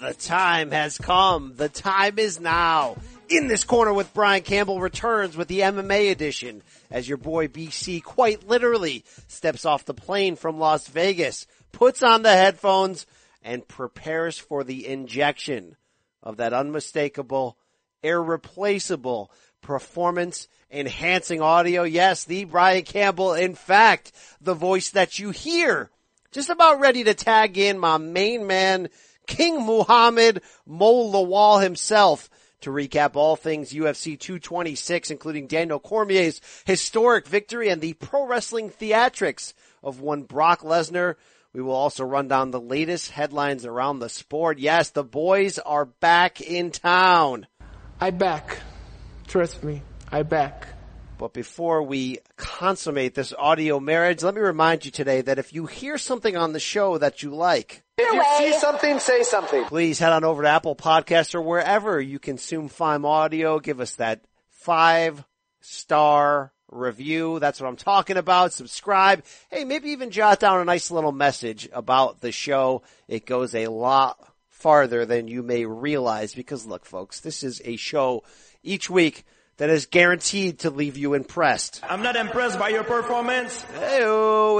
Yeah, the time has come. The time is now. In this corner with Brian Campbell returns with the MMA edition as your boy BC quite literally steps off the plane from Las Vegas, puts on the headphones and prepares for the injection of that unmistakable, irreplaceable performance enhancing audio. Yes, the Brian Campbell, in fact, the voice that you hear just about ready to tag in my main man, King Muhammed Mo Lawal himself to recap all things UFC 226, including Daniel Cormier's historic victory and the pro wrestling theatrics of one Brock Lesnar. We will also run down the latest headlines around the sport. Yes, the boys are back in town. I back. Trust me, I back. But before we consummate this audio marriage, let me remind you today that if you hear something on the show that you like, if you see something, say something. Please head on over to Apple Podcasts or wherever you consume fine audio. Give us that five star review. That's what I'm talking about. Subscribe. Hey, maybe even jot down a nice little message about the show. It goes a lot farther than you may realize because look, folks, this is a show each week that is guaranteed to leave you impressed. I'm not impressed by your performance. Hey,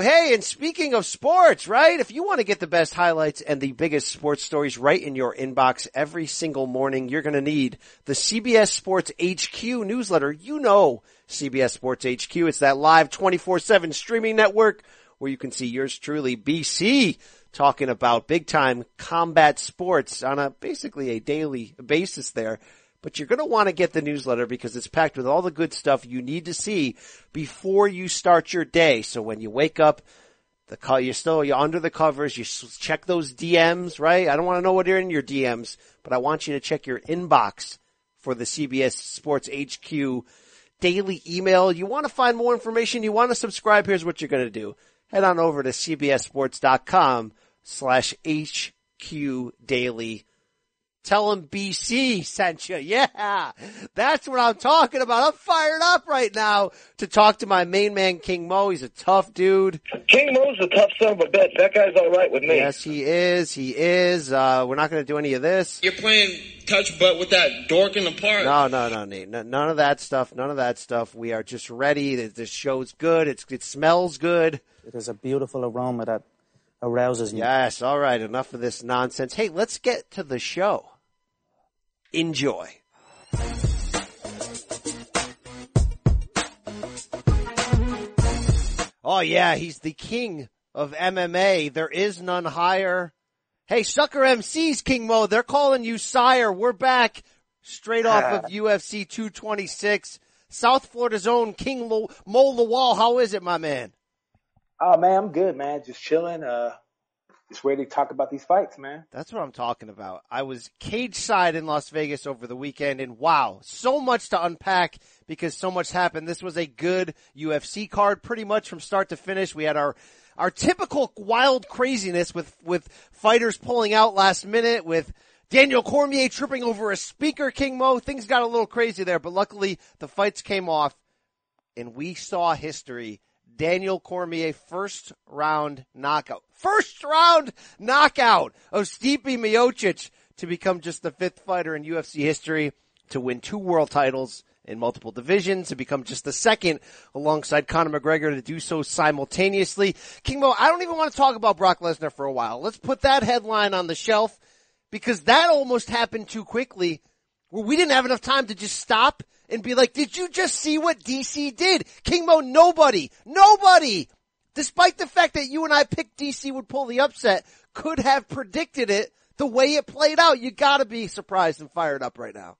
hey, and speaking of sports, right? If you want to get the best highlights and the biggest sports stories right in your inbox every single morning, you're going to need the CBS Sports HQ newsletter. You know CBS Sports HQ. It's that live 24-7 streaming network where you can see yours truly, BC, talking about big time combat sports on a basically a daily basis there but you're going to want to get the newsletter because it's packed with all the good stuff you need to see before you start your day. So when you wake up, the you're still, you're under the covers, you check those DMs, right? I don't want to know what are in your DMs, but I want you to check your inbox for the CBS Sports HQ daily email. You want to find more information, you want to subscribe, here's what you're going to do. Head on over to cbssports.com slash HQ daily Tell him BC sent you. Yeah, that's what I'm talking about. I'm fired up right now to talk to my main man, King Mo. He's a tough dude. King Mo's a tough son of a bitch. That guy's all right with me. Yes, he is. He is. Uh, we're not going to do any of this. You're playing touch butt with that dork in the park. No, no, no, Nate. No, none of that stuff. None of that stuff. We are just ready. This show's good. It's, it smells good. It is a beautiful aroma that arouses me. Yes. All right. Enough of this nonsense. Hey, let's get to the show. Enjoy. Oh yeah, he's the king of MMA. There is none higher. Hey, Sucker MCs, King Mo, they're calling you sire. We're back straight off of UFC 226. South Florida's own King Lo- Mo Lawal. How is it, my man? Oh man, I'm good, man. Just chilling. Uh, just ready to talk about these fights, man. That's what I'm talking about. I was cage side in Las Vegas over the weekend and wow, so much to unpack because so much happened. This was a good UFC card pretty much from start to finish. We had our our typical wild craziness with with fighters pulling out last minute with Daniel Cormier tripping over a speaker King Mo. Things got a little crazy there, but luckily the fights came off and we saw history Daniel Cormier first round knockout. First round knockout of Stipe Miocic to become just the fifth fighter in UFC history to win two world titles in multiple divisions, to become just the second alongside Conor McGregor to do so simultaneously. King Mo, I don't even want to talk about Brock Lesnar for a while. Let's put that headline on the shelf because that almost happened too quickly where we didn't have enough time to just stop and be like, did you just see what DC did? King Mo, nobody, nobody, despite the fact that you and I picked DC would pull the upset, could have predicted it the way it played out. You gotta be surprised and fired up right now.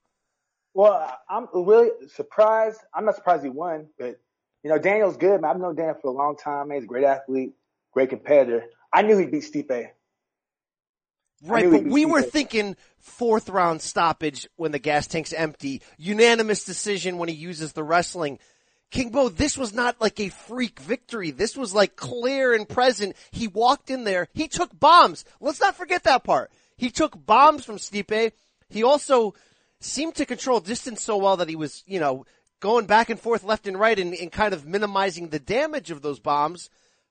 Well, I'm really surprised. I'm not surprised he won, but you know, Daniel's good, man. I've known Daniel for a long time. He's a great athlete, great competitor. I knew he'd beat Stipe. Right, but we were thinking fourth round stoppage when the gas tank's empty, unanimous decision when he uses the wrestling. King Mo, this was not like a freak victory. This was like clear and present. He walked in there. He took bombs. Let's not forget that part. He took bombs from Stipe. He also seemed to control distance so well that he was, you know, going back and forth left and right and, and kind of minimizing the damage of those bombs.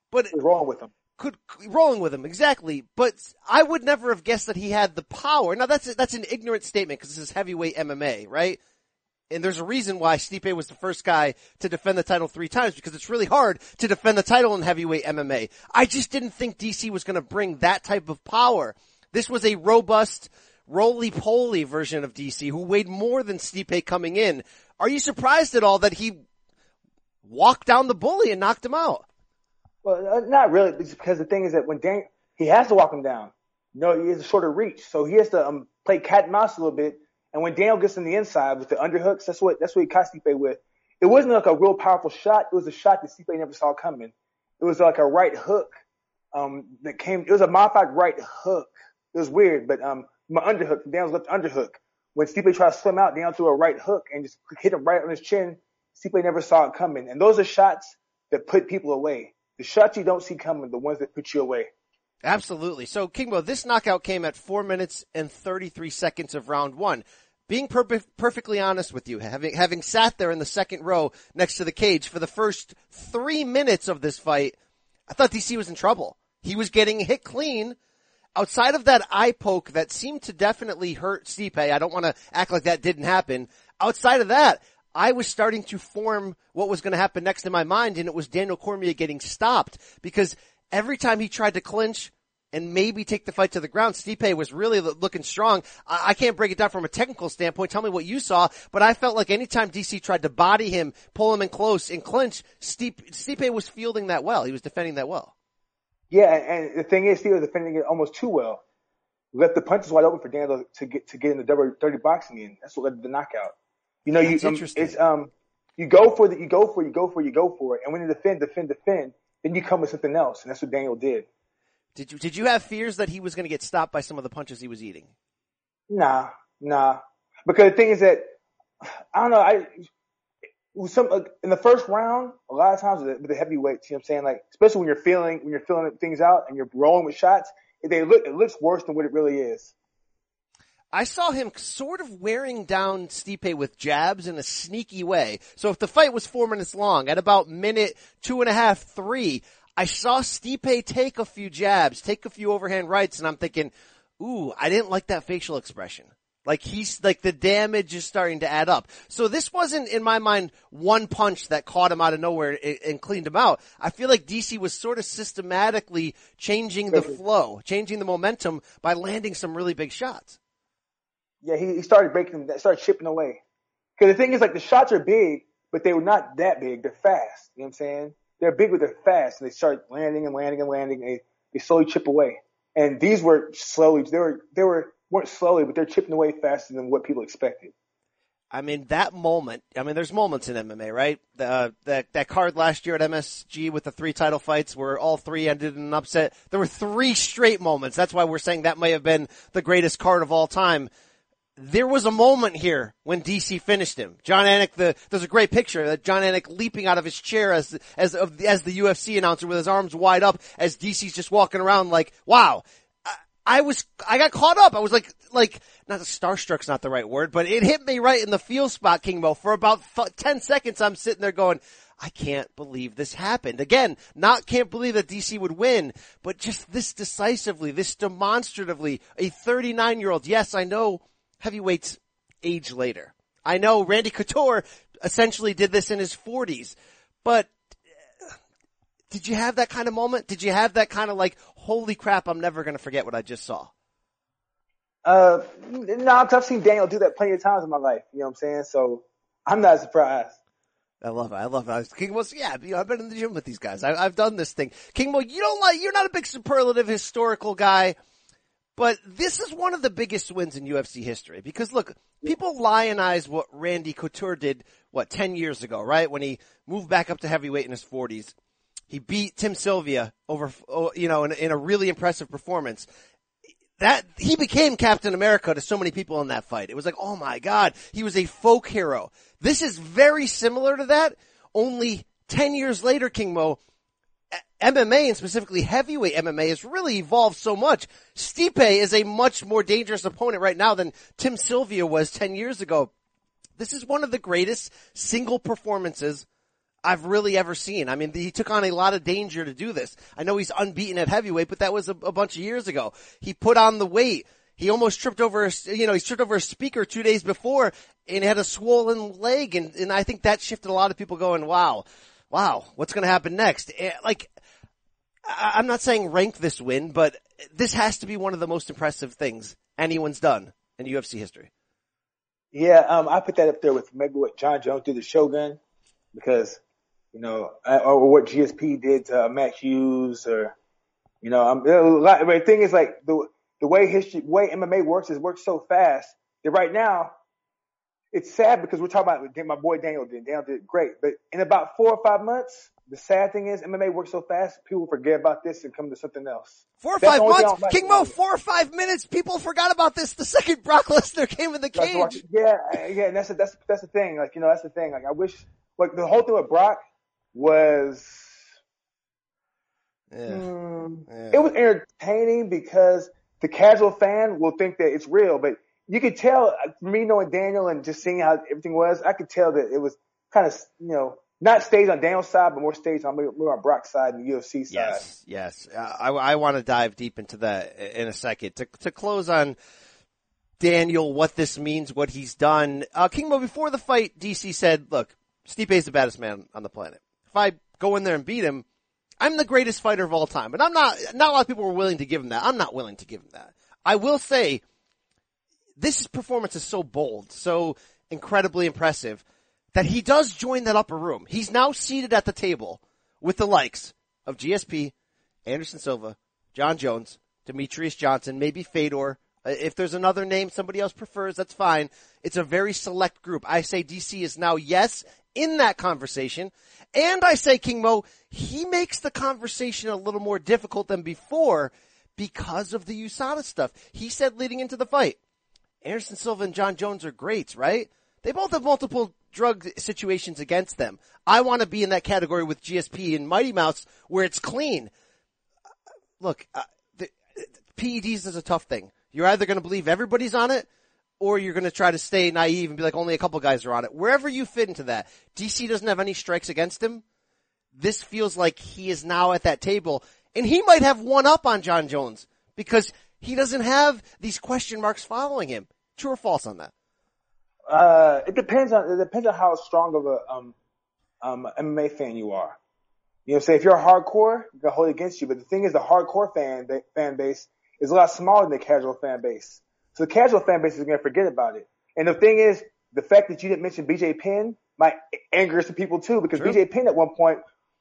But what's wrong with him? Could rolling with him exactly, but I would never have guessed that he had the power. Now that's that's an ignorant statement because this is heavyweight MMA, right? And there's a reason why Stipe was the first guy to defend the title three times because it's really hard to defend the title in heavyweight MMA. I just didn't think DC was going to bring that type of power. This was a robust, roly-poly version of DC who weighed more than Stipe coming in. Are you surprised at all that he walked down the bully and knocked him out? Well, uh, not really, because the thing is that when Dan, he has to walk him down. No, he has a shorter reach, so he has to um, play cat and mouse a little bit. And when Daniel gets in the inside with the underhooks, that's what that's what he caught Stipe with. It wasn't like a real powerful shot. It was a shot that Stipe never saw coming. It was like a right hook um, that came. It was a modified right hook. It was weird, but um, my underhook, Daniel's left underhook. When Stipe tried to swim out, Daniel threw a right hook and just hit him right on his chin. Stipe never saw it coming. And those are shots that put people away. The shots you don't see coming, the ones that put you away. Absolutely. So, King Mo, this knockout came at four minutes and 33 seconds of round one. Being per- perfectly honest with you, having, having sat there in the second row next to the cage for the first three minutes of this fight, I thought DC was in trouble. He was getting hit clean. Outside of that eye poke that seemed to definitely hurt Stipe, I don't want to act like that didn't happen. Outside of that, I was starting to form what was going to happen next in my mind, and it was Daniel Cormier getting stopped because every time he tried to clinch and maybe take the fight to the ground, Stipe was really looking strong. I, I can't break it down from a technical standpoint. Tell me what you saw, but I felt like anytime DC tried to body him, pull him in close, and clinch, Stipe, Stipe was fielding that well. He was defending that well. Yeah, and the thing is, he was defending it almost too well. Left the punches wide open for Daniel to get to get in the double dirty boxing in. That's what led to the knockout. You know, That's you um, it's um you go for the you go for it, you go for it, you go for it, and when you defend, defend, defend, then you come with something else, and that's what Daniel did. Did you did you have fears that he was going to get stopped by some of the punches he was eating? Nah, nah. Because the thing is that I don't know. I some uh, in the first round, a lot of times with the, the heavyweights, you know what I'm saying? Like especially when you're feeling when you're feeling things out and you're rolling with shots, they look it looks worse than what it really is. I saw him sort of wearing down Stipe with jabs in a sneaky way. So if the fight was four minutes long, at about minute two and a half, three, I saw Stipe take a few jabs, take a few overhand rights, and I'm thinking, ooh, I didn't like that facial expression. Like he's, like the damage is starting to add up. So this wasn't, in my mind, one punch that caught him out of nowhere and, and cleaned him out. I feel like DC was sort of systematically changing the flow, changing the momentum by landing some really big shots. Yeah, he, he started breaking started chipping away. Cause the thing is like the shots are big, but they were not that big. They're fast. You know what I'm saying? They're big, but they're fast. And they start landing and landing and landing. And they, they slowly chip away. And these were slowly, they were, they were, weren't slowly, but they're chipping away faster than what people expected. I mean, that moment, I mean, there's moments in MMA, right? The, uh, that, that card last year at MSG with the three title fights where all three ended in an upset. There were three straight moments. That's why we're saying that may have been the greatest card of all time there was a moment here when DC finished him. Jon Anik, the, there's a great picture that Jon Anik leaping out of his chair as, as, as the UFC announcer with his arms wide up as DC's just walking around like, wow. I, was, I got caught up. I was like, like, not starstruck's not the right word, but it hit me right in the feel spot, Kingmo. For about f- 10 seconds, I'm sitting there going, I can't believe this happened. Again, not can't believe that DC would win, but just this decisively, this demonstratively, a 39 year old. Yes, I know heavyweights age later. I know Randy Couture essentially did this in his 40s, but uh, did you have that kind of moment? Did you have that kind of like, holy crap, I'm never going to forget what I just saw? Uh, no, I've seen Daniel do that plenty of times in my life. You know what I'm saying? So I'm not surprised. I love it. I love it. King was, yeah, you know, I've been in the gym with these guys. I, have done this thing. King Mo, you don't like, you're not a big superlative historical guy. But this is one of the biggest wins in UFC history because look, people lionize what Randy Couture did, what, 10 years ago, right? When he moved back up to heavyweight in his 40s. He beat Tim Sylvia over, oh, you know, in, in a really impressive performance. That, he became Captain America to so many people in that fight. It was like, oh my God, he was a folk hero. This is very similar to that, only 10 years later, King Mo, MMA and specifically heavyweight MMA has really evolved so much. Stipe is a much more dangerous opponent right now than Tim Sylvia was 10 years ago. This is one of the greatest single performances I've really ever seen. I mean, he took on a lot of danger to do this. I know he's unbeaten at heavyweight, but that was a, a bunch of years ago. He put on the weight. He almost tripped over, a, you know, he tripped over a speaker two days before and had a swollen leg. And, and I think that shifted a lot of people going, wow, wow, what's going to happen next? Eh, Like, I'm not saying rank this win, but this has to be one of the most impressive things anyone's done in UFC history. Yeah, um, I put that up there with maybe what Jon Jones did to Shogun, because you know, or what GSP did to uh, Matt Hughes, or you know, um, lot, the thing is like the the way history, way MMA works is works so fast that right now it's sad because we're talking about my boy Daniel did. Daniel did great, but in about four or five months, the sad thing is MMA works so fast, people forget about this and come to something else. Four or That's five the only thing I months, like King Mo, four or five minutes, people forgot about this the second Brock Lesnar came in the That's cage. Yeah, yeah, and that's the, that's that's the thing. Like you know, that's the thing. Like I wish, like the whole thing with Brock was, Yeah. mm, Yeah. it was entertaining because the casual fan will think that it's real, but you could tell uh, me knowing Daniel and just seeing how everything was, I could tell that it was kind of you know not staged on Daniel's side, but more staged on more on Brock's side and the UFC side. Yes, yes. I, I want to dive deep into that in a second. To, to close on Daniel, what this means, what he's done. Uh, King Mo, before the fight, DC said, look, Stipe is the baddest man on the planet. If I go in there and beat him, I'm the greatest fighter of all time. But I'm not, not a lot of people were willing to give him that. I'm not willing to give him that. I will say, this performance is so bold, so incredibly impressive that he does join that upper room. He's now seated at the table with the likes of GSP, Anderson Silva, Jon Jones, Demetrious Johnson, maybe Fedor. Uh, If there's another name somebody else prefers, that's fine. It's a very select group. I say DC is now yes in that conversation. And I say King Mo, he makes the conversation a little more difficult than before because of the USADA stuff. He said leading into the fight, Anderson Silva and Jon Jones are greats, right? They both have multiple drug situations against them. I want to be in that category with GSP and Mighty Mouse where it's clean. Look, uh, the, PEDs is a tough thing. You're either going to believe everybody's on it or you're going to try to stay naive and be like only a couple guys are on it. Wherever you fit into that. DC doesn't have any strikes against him. This feels like he is now at that table and he might have one up on Jon Jones because he doesn't have these question marks following him. True or false on that? Uh, it depends on it depends on how strong of a um, um, MMA fan you are. You know, say if you're a hardcore, can hold it against you. But the thing is, the hardcore fan ba- fan base is a lot smaller than the casual fan base. So the casual fan base is going to forget about it. And the thing is, the fact that you didn't mention BJ Penn might anger some people too, because True. BJ Penn at one point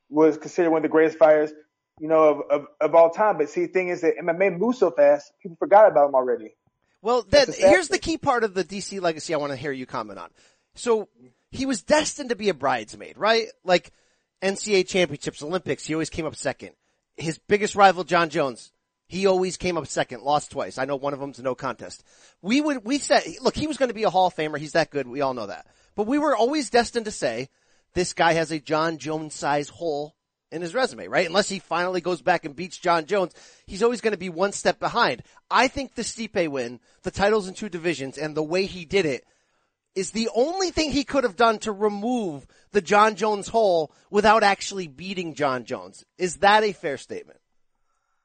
was considered one of the greatest fighters, you know, of, of, of all time. But see, the thing is that MMA moves so fast, people forgot about him already. Well, then That's a sad here's the key part of the DC legacy I want to hear you comment on. So he was destined to be a bridesmaid, right? Like NCAA championships, Olympics, he always came up second. His biggest rival, Jon Jones, he always came up second, lost twice. I know one of them's no contest. We would, we said, look, he was going to be a Hall of Famer. He's that good. We all know that. But we were always destined to say, this guy has a Jon Jones size hole in his resume, right? Unless he finally goes back and beats Jon Jones, he's always going to be one step behind. I think the Stipe win, the titles in two divisions, and the way he did it is the only thing he could have done to remove the Jon Jones hole without actually beating Jon Jones. Is that a fair statement?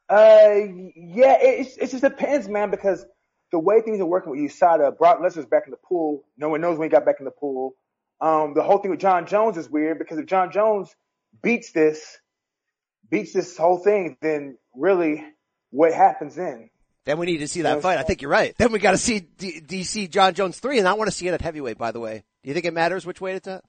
Uh, yeah, it, it just depends, man, because the way things are working with USADA, Brock Lesnar's back in the pool. No one knows when he got back in the pool. Um, the whole thing with Jon Jones is weird because if Jon Jones beats this, beats this whole thing, then really what happens then? Then we need to see that Yes. fight. I think you're right. Then we got to see D- DC Jon Jones three, and I want to see it at heavyweight. By the way, do you think it matters which weight it's at?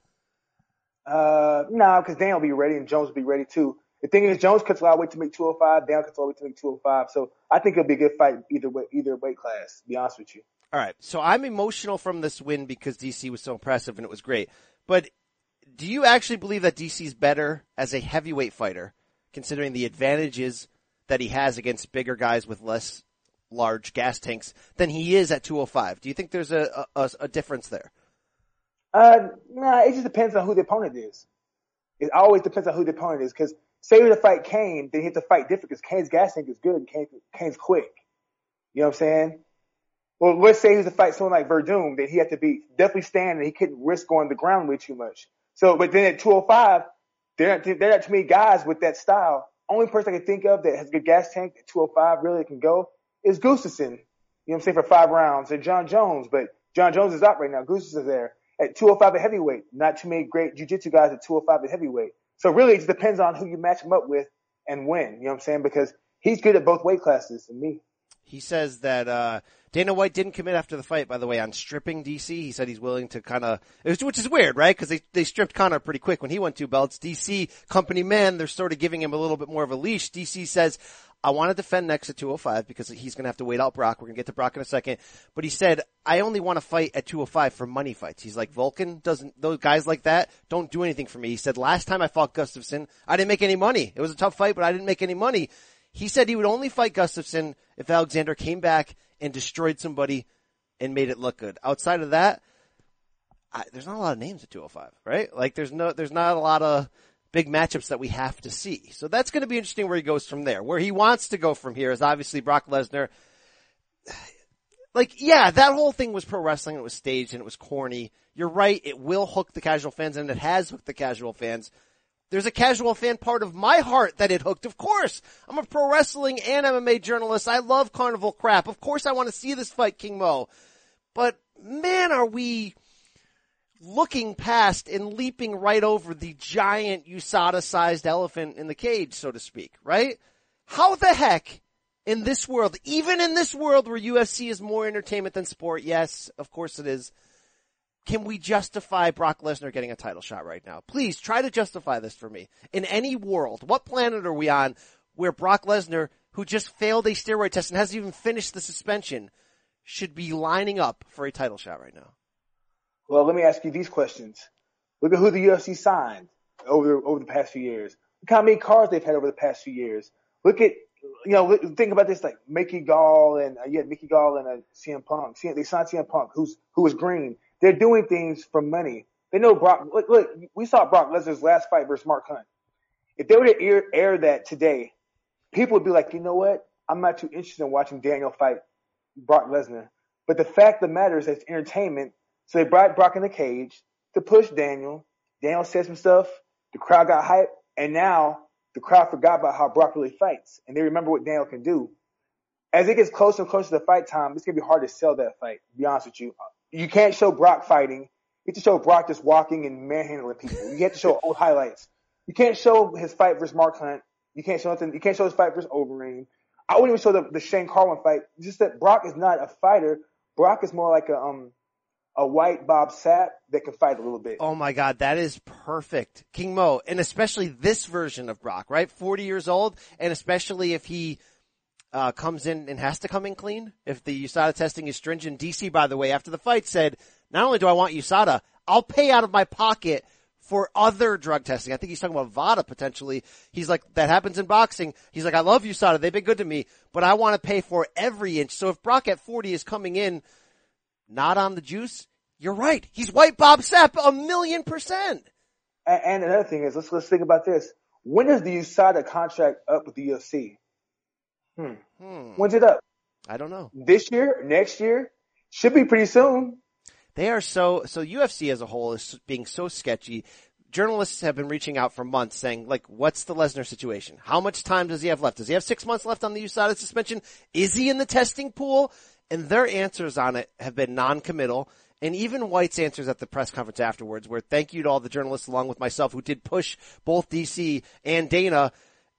Uh, no, because Dan will be ready and Jones will be ready too. The thing is, Jones cuts a lot of weight to make 205. Dan cuts a lot of weight to make 205. So I think it'll be a good fight either way, either weight class. To be honest with you. All right. So I'm emotional from this win because DC was so impressive and it was great. But do you actually believe that DC's better as a heavyweight fighter, considering the advantages that he has against bigger guys with less large gas tanks than he is at 205? Do you think there's a, a, a difference there? Uh, nah, it just depends on who the opponent is. It always depends on who the opponent is. Because say the fight Cain, then he has to fight different. Because Cain's gas tank is good and Cain, Cain's quick. You know what I'm saying? Well, let's say he was to fight someone like Werdum, then he had to be definitely standing. he couldn't risk going to the ground way too much. So, but then at 205, There there aren't too many guys with that style. Only person I can think of that has a good gas tank at 205 really can go is Gustafsson. You know what I'm saying for five rounds and Jon Jones, but Jon Jones is out right now. Gustafsson's there at 205 at heavyweight. Not too many great jiu-jitsu guys at 205 at heavyweight. So really, it just depends on who you match him up with and when. You know what I'm saying? Because he's good at both weight classes. And me. He says that uh, Dana White didn't commit after the fight. By the way, on stripping DC, he said he's willing to kind of, which is weird, right? Because they they stripped Conor pretty quick when he won two belts. DC company man, they're sort of giving him a little bit more of a leash. DC says. I want to defend next at 205 because he's going to have to wait out Brock. We're going to get to Brock in a second. But he said, I only want to fight at 205 for money fights. He's like, Volkan doesn't, those guys like that don't do anything for me. He said, last time I fought Gustafsson, I didn't make any money. It was a tough fight, but I didn't make any money. He said he would only fight Gustafsson if Alexander came back and destroyed somebody and made it look good. Outside of that, I, there's not a lot of names at 205, right? Like there's no, there's not a lot of big matchups that we have to see. So that's going to be interesting where he goes from there. Where he wants to go from here is obviously Brock Lesnar. Like, yeah, that whole thing was pro wrestling. It was staged and it was corny. You're right. It will hook the casual fans and it has hooked the casual fans. There's a casual fan part of my heart that it hooked. Of course, I'm a pro wrestling and MMA journalist. I love carnival crap. Of course I want to see this fight, King Mo. But man, are we looking past and leaping right over the giant USADA sized elephant in the cage, so to speak, right? How the heck in this world, even in this world where UFC is more entertainment than sport, yes, of course it is, can we justify Brock Lesnar getting a title shot right now? Please try to justify this for me. In any world, what planet are we on where Brock Lesnar, who just failed a steroid test and hasn't even finished the suspension, should be lining up for a title shot right now? Well, let me ask you these questions. Look at who the UFC signed over over the past few years. Look how many cars they've had over the past few years. Look at you know think about this like Mickey Gall and uh, yeah Mickey Gall and uh, CM Punk. They signed CM Punk, who's who was green. They're doing things for money. They know Brock. Look, look, we saw Brock Lesnar's last fight versus Mark Hunt. If they were to air, air that today, people would be like, you know what? I'm not too interested in watching Daniel fight Brock Lesnar. But the fact of the matter is, it's entertainment. So they brought Brock in the cage to push Daniel. Daniel said some stuff. The crowd got hyped, and now the crowd forgot about how Brock really fights, and they remember what Daniel can do. As it gets closer and closer to fight time, it's gonna be hard to sell that fight. To be honest with you, you can't show Brock fighting. You have to show Brock just walking and manhandling people. You have to show old highlights. You can't show his fight versus Mark Hunt. You can't show nothing. You can't show his fight versus Overeem. I wouldn't even show the, the Shane Carwin fight. Just that Brock is not a fighter. Brock is more like a um a white Bob Sapp that can fight a little bit. Oh my God, that is perfect, King Mo, and especially this version of Brock, right? Forty years old, and especially if he uh, comes in and has to come in clean. If the USADA testing is stringent, DC, by the way, after the fight said, not only do I want USADA, I'll pay out of my pocket for other drug testing. I think he's talking about VADA potentially. He's like, that happens in boxing. He's like, I love USADA. They've been good to me, but I want to pay for every inch. So if Brock at 40 is coming in not on the juice, you're right. He's white Bob Sapp a million percent. And, and another thing is, let's, let's think about this. When is the USADA contract up with the UFC? Hmm. Hmm. When's it up? I don't know. This year? Next year? Should be pretty soon. They are so, so UFC as a whole is being so sketchy. Journalists have been reaching out for months saying, like, what's the Lesnar situation? How much time does he have left? Does he have six months left on the USADA suspension? Is he in the testing pool? And their answers on it have been non-committal. And even White's answers at the press conference afterwards, where thank you to all the journalists along with myself who did push both DC and Dana.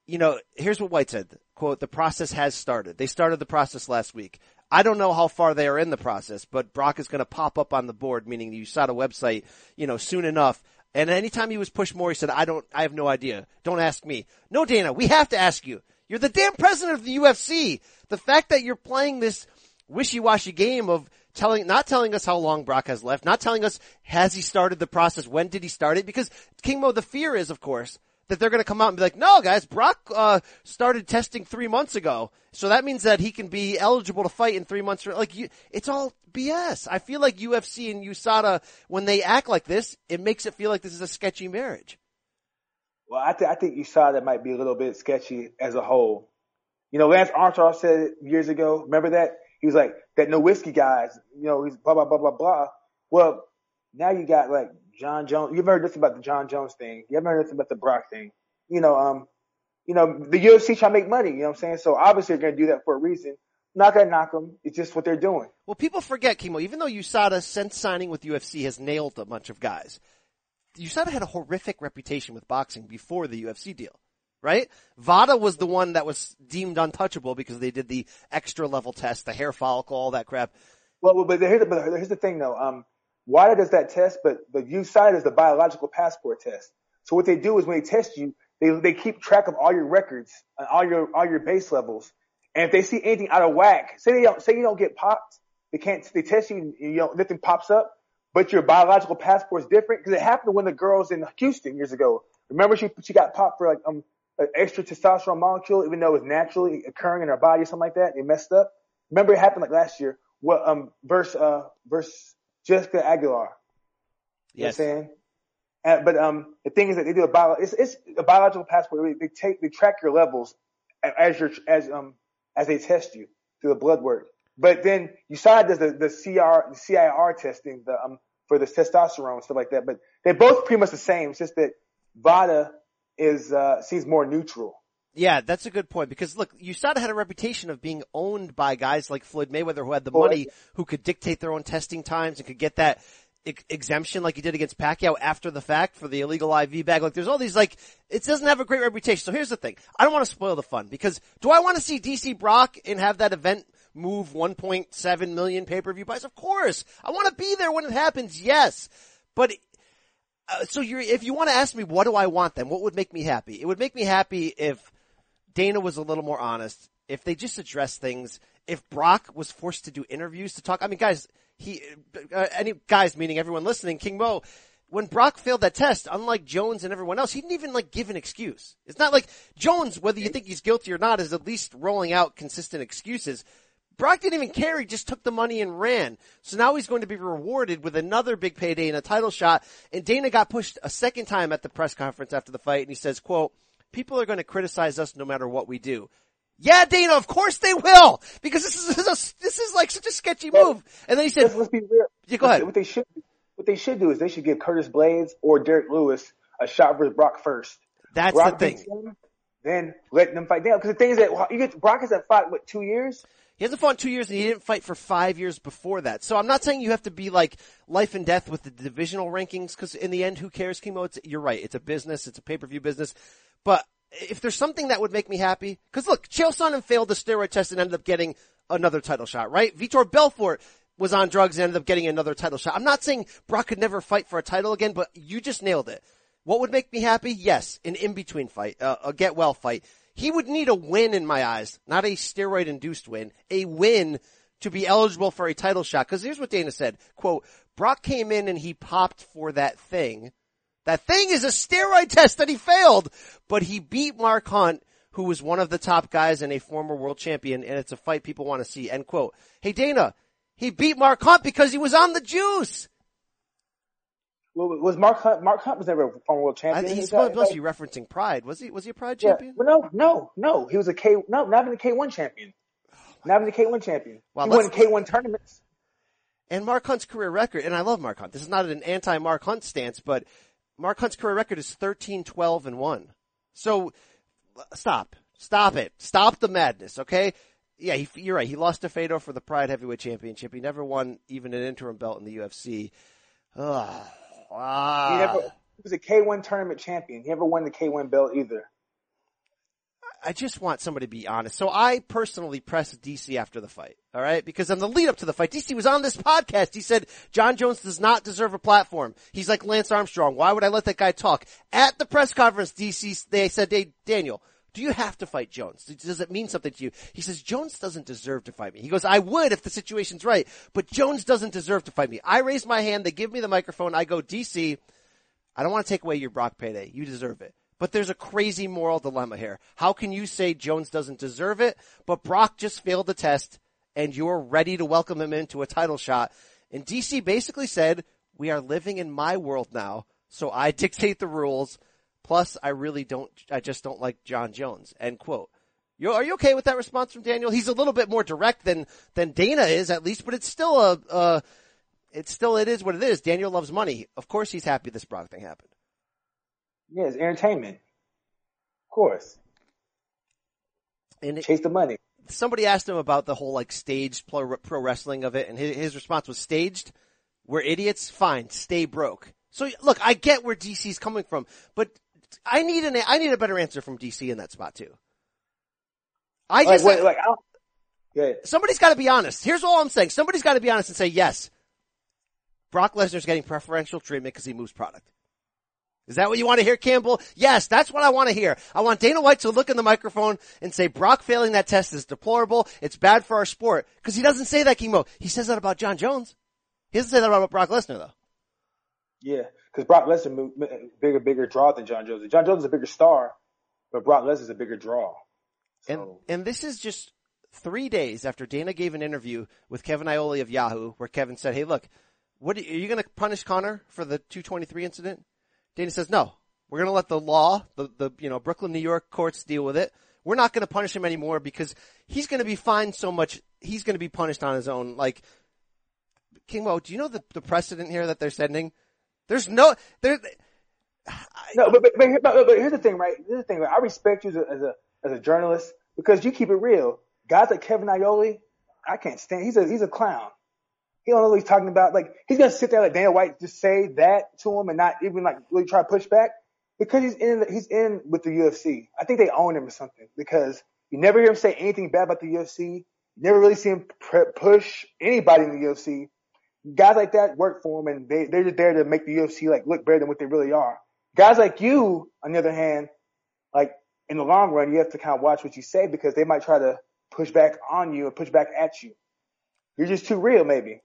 You know, here's what White said, quote, the process has started. They started the process last week. I don't know how far they are in the process, but Brock is going to pop up on the board, meaning you saw the USADA website, you know, soon enough. And anytime he was pushed more, he said, I don't, I have no idea. Don't ask me. No, Dana, we have to ask you. You're the damn president of the UFC. The fact that you're playing this wishy-washy game of telling, not telling us how long Brock has left, not telling us has he started the process, when did he start it? Because King Mo, the fear is, of course, that they're going to come out and be like, no, guys, Brock uh, started testing three months ago, so that means that he can be eligible to fight in three months. Like, you, it's all BS. I feel like UFC and USADA, when they act like this, it makes it feel like this is a sketchy marriage. Well, I, th- I think USADA might be a little bit sketchy as a whole. You know, Lance Armstrong said it years ago. Remember that? He was like, that no whiskey guys, you know, he's blah, blah, blah, blah, blah. Well, now you got like Jon Jones. You've heard this about the Jon Jones thing. You haven't heard this about the Brock thing. You know, um, you know, the UFC trying to make money. You know what I'm saying? So obviously they're going to do that for a reason. Not going to knock them. It's just what they're doing. Well, people forget, Kimo, even though USADA since signing with UFC has nailed a bunch of guys, USADA had a horrific reputation with boxing before the UFC deal. Right? VADA was the one that was deemed untouchable because they did the extra level test, the hair follicle, all that crap. Well, but here's the, but here's the thing though. Um, WADA does that test, but the USADA is the biological passport test. So what they do is when they test you, they they keep track of all your records and all your all your base levels. And if they see anything out of whack, say they don't say you don't get popped, they can't they test you and you know nothing pops up, but your biological passport is different because it happened when the girls in Houston years ago. Remember she she got popped for like um an extra testosterone molecule, even though it was naturally occurring in her body or something like that. They messed up. Remember it happened like last year. What um versus uh versus Jessica Aguilar. You Yes. know what I'm saying? And, but um, the thing is that they do a bio, it's, it's a biological passport. They, take, they track your levels as your, as um, as they test you through the blood work. But then USADA does the, the CR, the CIR testing, the, um, for the testosterone and stuff like that. But they're both pretty much the same. It's just that VADA is, uh, seems more neutral. Yeah, that's a good point because look, USADA had a reputation of being owned by guys like Floyd Mayweather who had the money, who could dictate their own testing times and could get that ex- exemption like he did against Pacquiao after the fact for the illegal IV bag. Like there's all these like, it doesn't have a great reputation. So here's the thing. I don't want to spoil the fun because do I want to see DC Brock and have that event move 1.7 million pay-per-view buys? Of course. I want to be there when it happens. Yes. But uh, so you're, if you want to ask me, what do I want then? What would make me happy? It would make me happy if Dana was a little more honest. If they just addressed things, if Brock was forced to do interviews to talk, I mean, guys, he, uh, any guys, meaning everyone listening, King Mo, when Brock failed that test, unlike Jones and everyone else, he didn't even like give an excuse. It's not like Jones, whether you think he's guilty or not, is at least rolling out consistent excuses. Brock didn't even care. He just took the money and ran. So now he's going to be rewarded with another big payday and a title shot. And Dana got pushed a second time at the press conference after the fight and he says, quote, people are going to criticize us no matter what we do. Yeah, Dana, of course they will, because this is a, this is like such a sketchy move. And then he said, Let's, be real. Yeah, go ahead. What they should, what they should do is they should give Curtis Blaydes or Derrick Lewis a shot versus Brock first. that's Brock the thing. him, then let them fight down. Because the thing is that you get Brock has fight what two years. He hasn't fought in two years and he didn't fight for five years before that. So I'm not saying you have to be like life and death with the divisional rankings because in the end, who cares, Chemo? It's, you're right. It's a business. It's a pay-per-view business. But if there's something that would make me happy, because look, Chael Sonnen failed the steroid test and ended up getting another title shot, right? Vitor Belfort was on drugs and ended up getting another title shot. I'm not saying Brock could never fight for a title again, but you just nailed it. What would make me happy? Yes, an in-between fight, uh, a get well fight. He would need a win in my eyes, not a steroid induced win, a win to be eligible for a title shot. Cause here's what Dana said, quote, Brock came in and he popped for that thing. That thing is a steroid test that he failed, but he beat Mark Hunt, who was one of the top guys and a former world champion, and it's a fight people want to see, end quote. Hey Dana, he beat Mark Hunt because he was on the juice. Well, was Mark Hunt? Mark Hunt was never a former world I champion. think he's supposed to be referencing Pride. Was he? Was he a Pride Yeah. champion? Well, no, no, no. He was a K. No, not even a K one champion. Not even a K one champion. Wow, he won K one tournaments. And Mark Hunt's career record, and I love Mark Hunt. This is not an anti-Mark Hunt stance, but Mark Hunt's career record is 13, 12, and 1. So, stop. Stop it. Stop the madness, okay? Yeah, he, you're right. He lost to Fedor for the Pride Heavyweight Championship. He never won even an interim belt in the UFC. Ugh. He Ah. never. He was a K one tournament champion. He never won the K one belt either. I just want somebody to be honest. So I personally pressed DC after the fight, all right? Because on the lead up to the fight, DC was on this podcast. He said Jon Jones does not deserve a platform. He's like Lance Armstrong. Why would I let that guy talk? At the press conference, DC they said, "Hey, Daniel, do you have to fight Jones? Does it mean something to you?" He says Jones doesn't deserve to fight me. He goes, "I would if the situation's right, but Jones doesn't deserve to fight me." I raise my hand. They give me the microphone. I go, DC. I don't want to take away your Brock payday. You deserve it. But there's a crazy moral dilemma here. How can you say Jones doesn't deserve it, but Brock just failed the test and you're ready to welcome him into a title shot? And DC basically said, we are living in my world now, so I dictate the rules. Plus, I really don't, I just don't like Jon Jones. End quote. You, are you okay with that response from Daniel? He's a little bit more direct than, than Dana is at least, but it's still a, a it's still it is what it is. Daniel loves money. Of course, he's happy this Brock thing happened. Yeah, it's entertainment. Of course. And it, Chase the money. somebody asked him about the whole like staged pro, pro wrestling of it, and his, his response was staged. We're idiots. Fine, stay broke. So look, I get where DC's coming from, but I need an I need a better answer from DC in that spot too. I Like, just wait, like, don't, yeah. somebody's got to be honest. Here's all I'm saying: somebody's got to be honest and say yes. Brock Lesnar's getting preferential treatment because he moves product. Is that what you want to hear, Campbell? Yes, that's what I want to hear. I want Dana White to look in the microphone and say Brock failing that test is deplorable. It's bad for our sport. Because he doesn't say that, Kimo. He says that about Jon Jones. He doesn't say that about Brock Lesnar, though. Yeah, because Brock Lesnar bigger, bigger draw than Jon Jones. Jon Jones is a bigger star, but Brock Lesnar is a bigger draw. And So- and this is just three days after Dana gave an interview with Kevin Iole of Yahoo, where Kevin said, "Hey, look, what are you going to punish Conor for the 223 incident?" Dana says, "No, we're going to let the law, the the you know Brooklyn, New York courts deal with it. We're not going to punish him anymore because he's going to be fined so much. He's going to be punished on his own. Like, Kingmo, do you know the the precedent here that they're sending? There's no there." No, but but, but, but, here's the thing, right? Here's the thing. Right? I respect you as a, as a as a journalist because you keep it real. Guys like Kevin Iole, I can't stand. He's a he's a clown. He don't know what he's talking about. Like he's gonna sit there like Dana White just say that to him and not even like really try to push back because he's in he's in with the UFC. I think they own him or something because you never hear him say anything bad about the UFC. You never really see him push anybody in the UFC. Guys like that work for him and they they're just there to make the UFC like look better than what they really are. Guys like you, on the other hand, like in the long run, you have to kind of watch what you say because they might try to push back on you and push back at you. You're just too real, maybe.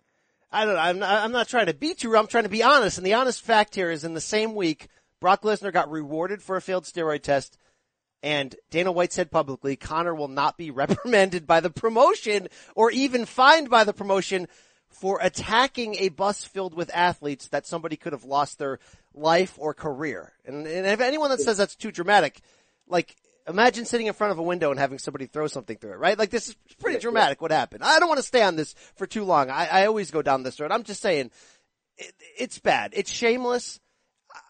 I don't know. I'm not, I'm not trying to beat you. I'm trying to be honest. And the honest fact here is in the same week, Brock Lesnar got rewarded for a failed steroid test. And Dana White said publicly, Conor will not be reprimanded by the promotion or even fined by the promotion for attacking a bus filled with athletes that somebody could have lost their life or career. And, and if anyone that says that's too dramatic, like imagine sitting in front of a window and having somebody throw something through it, right? Like this is pretty dramatic what happened. I don't want to stay on this for too long. I, I always go down this road. I'm just saying it, it's bad. It's shameless.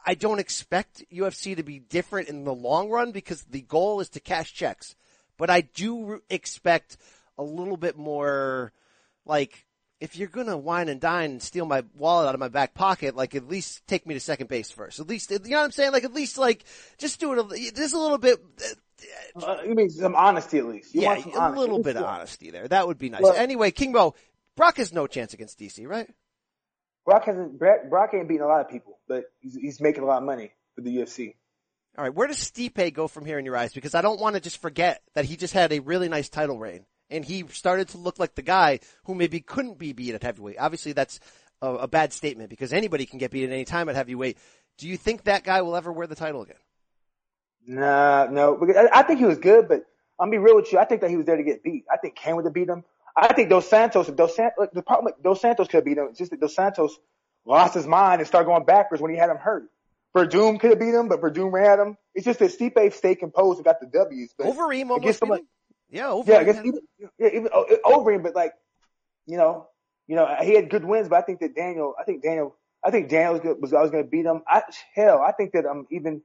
I don't expect UFC to be different in the long run because the goal is to cash checks. But I do expect a little bit more like if you're gonna wine and dine and steal my wallet out of my back pocket, like at least take me to second base first. At least, you know what I'm saying? Like at least like just do it a, just a little bit. Uh, you mean some honesty at least? You yeah, want some a honesty. little bit of honesty there. That would be nice. Well- anyway, King Mo, Brock has no chance against DC, right? Brock hasn't. Brock, Brock ain't beating a lot of people, but he's, he's making a lot of money for the UFC. All right, where does Stipe go from here in your eyes? Because I don't want to just forget that he just had a really nice title reign, and he started to look like the guy who maybe couldn't be beat at heavyweight. Obviously, that's a, a bad statement because anybody can get beat at any time at heavyweight. Do you think that guy will ever wear the title again? Nah, no. Because I, I think he was good, but I'm be real with you. I think that he was there to get beat. I think Cain would have beat him. I think Dos Santos, Dos Santos, look, the problem, Dos Santos could have beat him. It's just that Dos Santos lost his mind and started going backwards when he had him hurt. Werdum could have beat him, but Werdum ran at him. It's just that Stipe stayed composed and got the W's. But Overeem almost beat him? Yeah, Overeem. Yeah, I guess even, yeah, even o- over him, but like, you know, you know, he had good wins, but I think that Daniel, I think Daniel, I think Daniel was, good, was always going to beat him. I, hell, I think that um even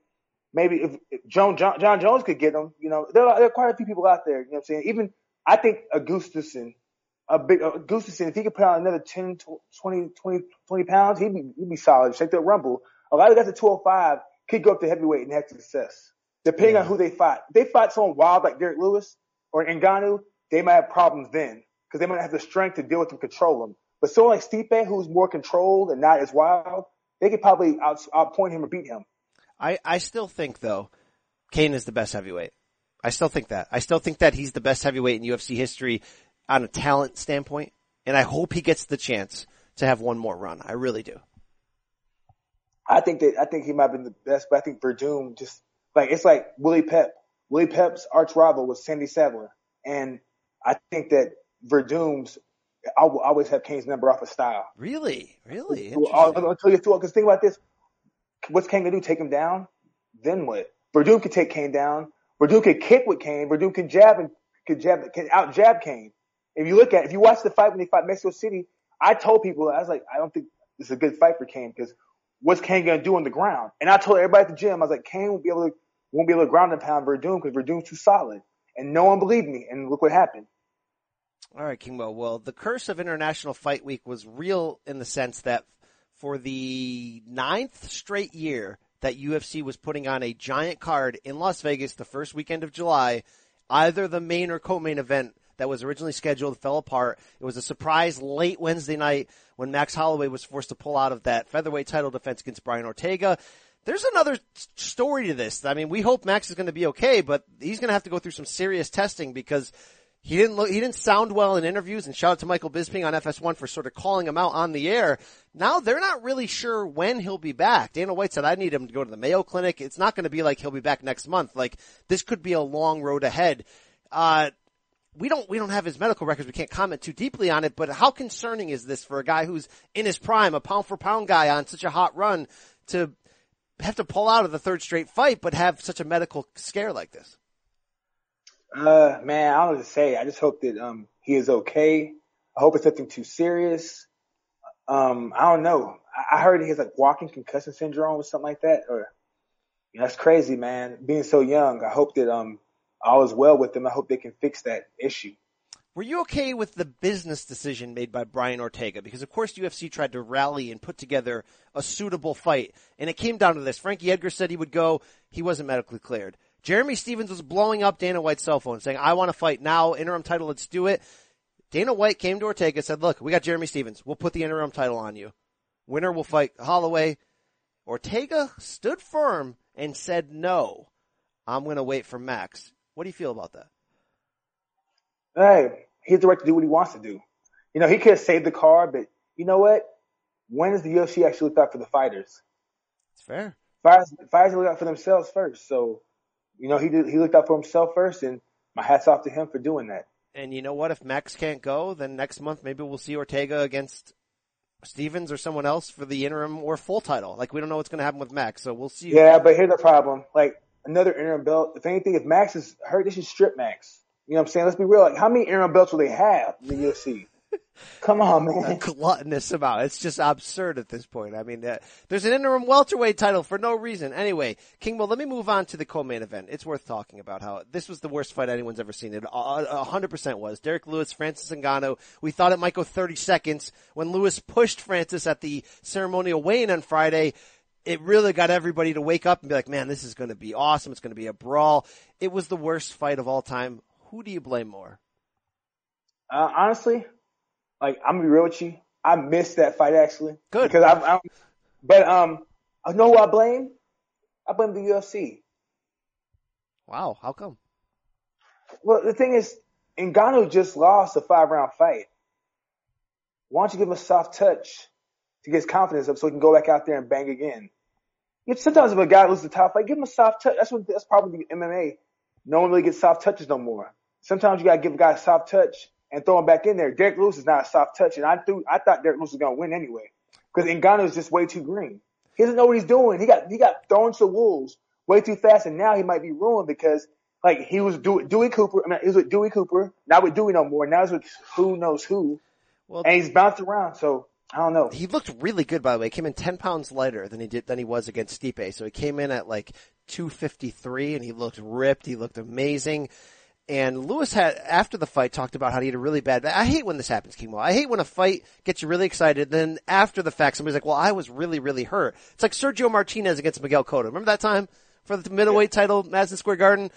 maybe if, if John, John Jon Jones could get him, you know, there are, there are quite a few people out there. You know what I'm saying? Even I think Augustusson, a big uh, Augustusson, if he could put on another 10, 20, 20, 20 pounds, he'd be he'd be solid. Shake that rumble. A lot of guys at 205 could go up to heavyweight and have success, depending on who they fought. If they fought someone wild like Derrick Lewis or Ngannou, they might have problems then because they might have the strength to deal with them, control them. But someone like Stipe, who's more controlled and not as wild, they could probably out, outpoint him or beat him. I, I still think though, Cain is the best heavyweight. I still think that. I still think that he's the best heavyweight in UFC history on a talent standpoint, and I hope he gets the chance to have one more run. I really do. I think that I think he might have been the best, but I think Werdum just like it's like Willie Pep. Willie Pep's arch rival was Sandy Saddler, and I think that Werdum's I will always have Cain's number off of style. Really, really. I'll, tell you through because think about this: what's Cain gonna do? Take him down? Then what? Werdum could take Cain down. Werdum could kick with Cain. Werdum can jab and could jab can out jab Cain. If you look at if you watch the fight when they fought Mexico City, I told people, I was like, I don't think this is a good fight for Cain because what's Cain going to do on the ground? And I told everybody at the gym, I was like, Cain won't be able to, won't be able to ground and pound Werdum because Werdum's too solid. And no one believed me. And look what happened. All right, King Mo. Well, the curse of International Fight Week was real in the sense that for the ninth straight year that UFC was putting on a giant card in Las Vegas the first weekend of July, either the main or co-main event that was originally scheduled fell apart. It was a surprise late Wednesday night when Max Holloway was forced to pull out of that featherweight title defense against Brian Ortega. There's another story to this. I mean, we hope Max is going to be okay, but he's going to have to go through some serious testing because he didn't look, he didn't sound well in interviews and shout out to Michael Bisping on FS1 for sort of calling him out on the air. Now they're not really sure when he'll be back. Dana White said, I need him to go to the Mayo Clinic. It's not going to be like he'll be back next month. Like this could be a long road ahead. Uh, we don't, we don't have his medical records. We can't comment too deeply on it, but how concerning is this for a guy who's in his prime, a pound for pound guy on such a hot run to have to pull out of the third straight fight, but have such a medical scare like this? Uh, man, I don't know to say. I just hope that, um, he is okay. I hope it's nothing too serious. Um, I don't know. I, I heard he has like walking concussion syndrome or something like that. Or you know, that's crazy, man. Being so young, I hope that um all is well with him. I hope they can fix that issue. Were you okay with the business decision made by Brian Ortega? Because of course UFC tried to rally and put together a suitable fight, and it came down to this. Frankie Edgar said he would go. He wasn't medically cleared. Jeremy Stephens was blowing up Dana White's cell phone saying, I want to fight now, interim title, let's do it. Dana White came to Ortega said, look, we got Jeremy Stephens. We'll put the interim title on you. Winner will fight Holloway. Ortega stood firm and said, no, I'm going to wait for Max. What do you feel about that? Hey, he has the right to do what he wants to do. You know, he could have saved the card, but you know what? When does the UFC actually look out for the fighters? It's fair. Fighters, fighters look out for themselves first. So, you know, he did, he looked out for himself first, and my hat's off to him for doing that. And you know what? If Max can't go, then next month maybe we'll see Ortega against Stephens or someone else for the interim or full title. Like we don't know what's going to happen with Max, so we'll see. Yeah, but here's the problem. Like another interim belt. If anything, if Max is hurt, they should strip Max. You know what I'm saying? Let's be real. Like how many Aaron belts will they have in the UFC? Come on, a man. gluttonous amount. It's just absurd at this point. I mean, uh, there's an interim welterweight title for no reason. Anyway, King, Kingmo, let me move on to the co-main event. It's worth talking about how this was the worst fight anyone's ever seen. It a hundred percent was. Derrick Lewis, Francis Ngannou. We thought it might go 30 seconds when Lewis pushed Francis at the ceremonial weigh-in on Friday. It really got everybody to wake up and be like, man, this is going to be awesome. It's going to be a brawl. It was the worst fight of all time. Who do you blame more? Uh, honestly, like I'm gonna be real with you. I missed that fight actually. Good. Because I'm, I'm but um, I know who I blame. I blame the UFC. Wow, how come? Well, the thing is, Ngannou just lost a five round fight. Why don't you give him a soft touch to get his confidence up so he can go back out there and bang again? Sometimes if a guy loses a top fight, give him a soft touch. That's what that's probably the MMA. No one really gets soft touches no more. Sometimes you gotta give a guy a soft touch and throw him back in there. Derrick Lewis is not a soft touch, and I threw, I thought Derrick Lewis was gonna win anyway because Ngannou is just way too green. He doesn't know what he's doing. He got he got thrown to the wolves way too fast, and now he might be ruined because like he was Dewey, Dewey Cooper. I mean, he was with Dewey Cooper, not with Dewey no more. Now he's with who knows who, Well, and he's bounced around. So I don't know. he looked really good by the way. He came in 10 pounds lighter than he did, than he was against Stipe. So he came in at like 253 and he looked ripped. He looked amazing. And Lewis had, after the fight, talked about how he had a really bad, I hate when this happens, King Mo. I hate when a fight gets you really excited, then after the fact, somebody's like, well, I was really, really hurt. It's like Sergio Martinez against Miguel Cotto. Remember that time for the middleweight title, Madison Square Garden?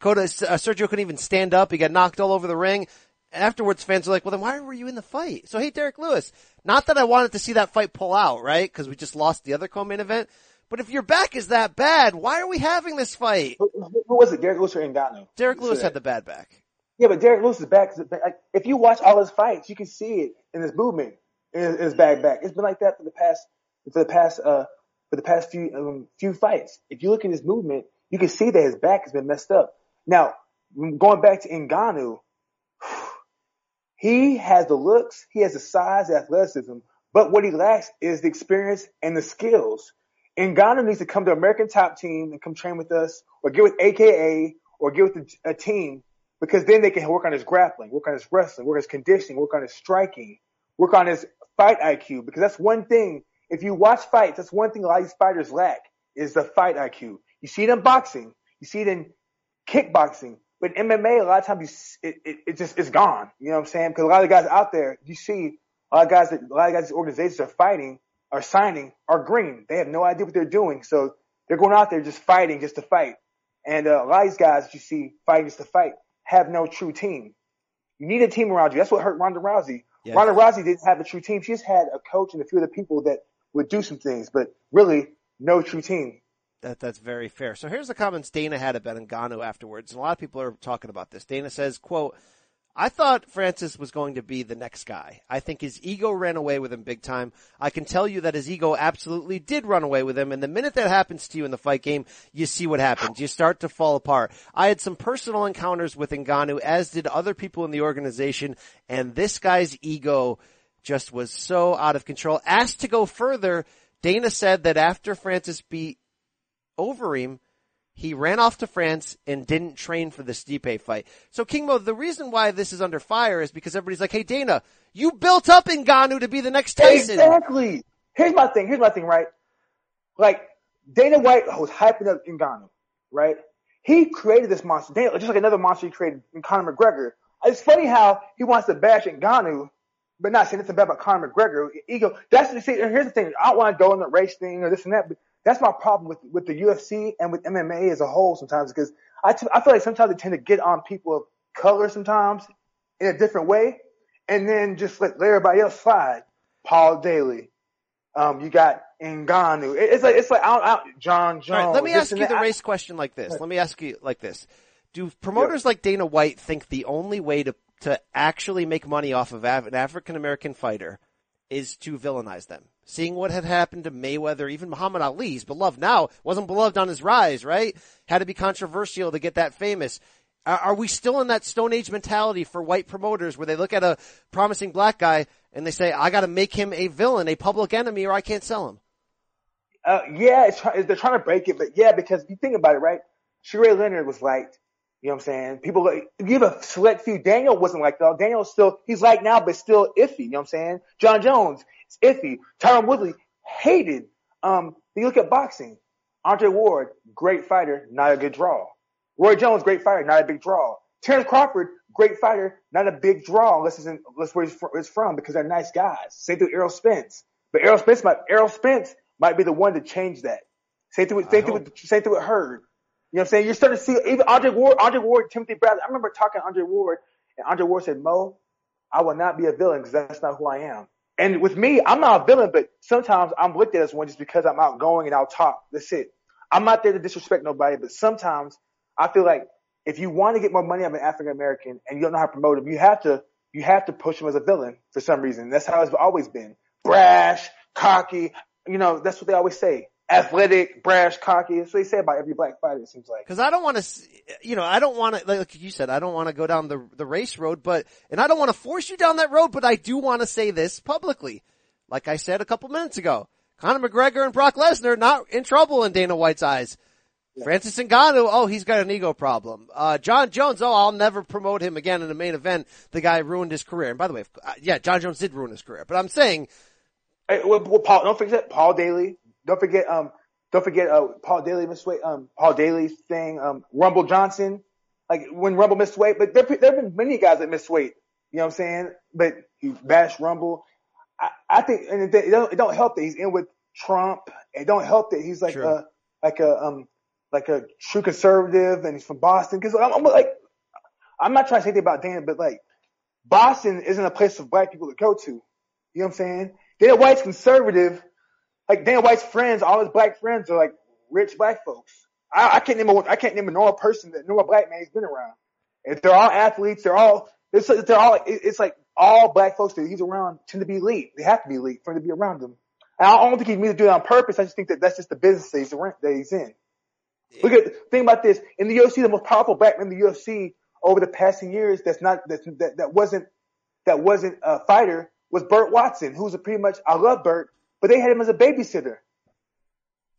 Cotto, uh, Sergio couldn't even stand up. He got knocked all over the ring. Afterwards, fans are like, well, then why were you in the fight? So, hey, Derrick Lewis, not that I wanted to see that fight pull out, right? Cause we just lost the other co-main event. But if your back is that bad, why are we having this fight? Who, who was it? Derrick Lewis or Ngannou? Derrick Lewis had the bad back. Yeah, but Derrick Lewis is back. Like, if you watch all his fights, you can see it in his movement, in his, in his back back. It's been like that for the past, for the past, uh, for the past few, um, few fights. If you look at his movement, you can see that his back has been messed up. Now, going back to Ngannou, he has the looks, he has the size, the athleticism, but what he lacks is the experience and the skills. Ngannou needs to come to American Top Team and come train with us, or get with AKA, or get with a, a team, because then they can work on his grappling, work on his wrestling, work on his conditioning, work on his striking, work on his fight IQ because that's one thing. If you watch fights, that's one thing a lot of these fighters lack is the fight IQ. You see it in boxing, you see it in kickboxing, but MMA a lot of times you, it, it, it just it's gone. You know what I'm saying? Because a lot of the guys out there, you see a lot of guys that a lot of guys organizations are fighting are signing are green. They have no idea what they're doing, so they're going out there just fighting just to fight. And uh, a lot of these guys that you see fighting just to fight have no true team. You need a team around you. That's what hurt Ronda Rousey. Yes. Ronda Rousey didn't have a true team. She just had a coach and a few other people that would do some things, but really no true team. That that's very fair. So here's the comments Dana had about Ngannou afterwards, and a lot of people are talking about this. Dana says, "quote I thought Francis was going to be the next guy. I think his ego ran away with him big time. I can tell you that his ego absolutely did run away with him. And the minute that happens to you in the fight game, you see what happens. You start to fall apart. I had some personal encounters with Ngannou, as did other people in the organization, and this guy's ego just was so out of control. Asked to go further, Dana said that after Francis beat Overeem, he ran off to France and didn't train for the Stipe fight. So King Mo, the reason why this is under fire is because everybody's like, hey Dana, you built up Ngannou to be the next Tyson. Exactly. Here's my thing. Here's my thing, right? Like Dana White was hyping up Ngannou, right? He created this monster, Dana, just like another monster he created in Conor McGregor. It's funny how he wants to bash Ngannou, but not saying anything bad about Conor McGregor. Ego. That's the see. Here's the thing. I don't want to go in the race thing or this and that, but that's my problem with with the UFC and with MMA as a whole sometimes because I, t- I feel like sometimes they tend to get on people of color sometimes in a different way and then just let, let everybody else slide. Paul Daley, um, you got Ngannou. It, it's like it's like i don't out Jon Jones. Right, let me ask you the race question like this. Let me ask you like this. Do promoters like Dana White think the only way to, to actually make money off of an African American fighter is to villainize them? Seeing what had happened to Mayweather, even Muhammad Ali's beloved now, wasn't beloved on his rise, right? Had to be controversial to get that famous. Are, we still in that Stone Age mentality for white promoters where they look at a promising black guy and they say, I gotta make him a villain, a public enemy, or I can't sell him? Uh, yeah, they're trying to break it, but yeah, because you think about it, right? Sugar Ray Leonard was liked. You know what I'm saying? People, like- have a select few. Daniel wasn't like though. Daniel's still, he's like now, but still iffy. You know what I'm saying? Jon Jones, it's iffy. Tyron Woodley, hated. Um, you look at boxing. Andre Ward, great fighter, not a good draw. Roy Jones, great fighter, not a big draw. Terrence Crawford, great fighter, not a big draw unless it's, in, unless where he's it's from because they're nice guys. Same thing with Errol Spence. But Errol Spence might, Errol Spence might be the one to change that. Same thing with, same thing with, same thing with Hurd. You know what I'm saying? You're starting to see even Andre Ward, Andre Ward, Timothy Bradley. I remember talking to Andre Ward and Andre Ward said, Mo, I will not be a villain because that's not who I am. And with me, I'm not a villain, but sometimes I'm looked at as one just because I'm outgoing and I'll talk. That's it. I'm not there to disrespect nobody, but sometimes I feel like if you want to get more money out of an African American and you don't know how to promote him, you have to you have to push him as a villain for some reason. That's how it's always been. Brash, cocky, you know, that's what they always say. Athletic, brash, cocky. That's what they say about every black fighter, it seems like. Cause I don't want to, you know, I don't want to, like you said, I don't want to go down the, the race road, but, and I don't want to force you down that road, but I do want to say this publicly. Like I said a couple minutes ago, Conor McGregor and Brock Lesnar not in trouble in Dana White's eyes. Francis Ngannou, oh, he's got an ego problem. Uh, Jon Jones, oh, I'll never promote him again in the main event. The guy ruined his career. And by the way, uh, yeah, Jon Jones did ruin his career, but I'm saying, Hey, well, well, Paul, don't forget Paul Daley. Don't forget, um, don't forget, uh, Paul Daley missed weight, um, Paul Daley's thing, um, Rumble Johnson. Like when Rumble missed weight, but there, there have been many guys that missed weight. You know what I'm saying? But he bashed Rumble. I, I think, and it, it don't, it don't help that he's in with Trump. It don't help that he's like a, like a, um, like a true conservative and he's from Boston. Cause I'm, I'm like, I'm not trying to say anything about Dan, but like, Boston isn't a place for black people to go to. You know what I'm saying? Dana White's conservative. Like Dana White's friends, all his black friends are like rich black folks. I, I can't name a, I can't name a normal person that normal black man he's been around. If they're all athletes, they're all, it's, like- they're all, it's like all black folks that he's around tend to be elite. They have to be elite for him to be around them. And I don't think he means to do it on purpose. I just think that that's just the business that he's, around- that he's in. Look at, think about this. In the UFC, the most powerful black man in the UFC over the past years that's not, that's, that, that wasn't, that wasn't a fighter was Burt Watson, who's a pretty much, I love Burt, but they had him as a babysitter.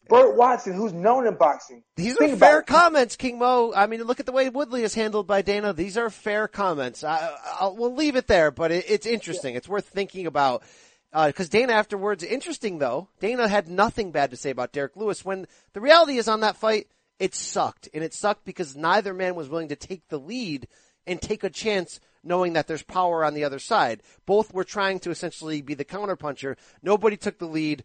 Burt Watson, who's known in boxing. These Think are fair comments, King Mo. I mean, look at the way Woodley is handled by Dana. These are fair comments. I, I'll, we'll leave it there, but it, it's interesting. It's worth thinking about. Uh, because Dana afterwards, interesting though, Dana had nothing bad to say about Derrick Lewis when the reality is on that fight, it sucked. And it sucked because neither man was willing to take the lead and take a chance knowing that there's power on the other side. Both were trying to essentially be the counterpuncher. Nobody took the lead.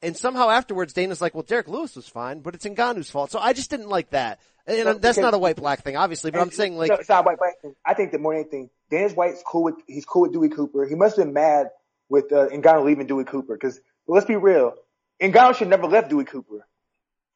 And somehow afterwards, Dana's like, well, Derrick Lewis was fine, but it's Ngannou's fault. So I just didn't like that. And No, that's not a white black thing, obviously, but I'm saying like, no, it's not white black thing. I think that more than anything, Dana White's cool with he's cool with Dewey Cooper. He must have been mad with uh, Ngannou leaving Dewey Cooper because let's be real, Ngannou should never left Dewey Cooper.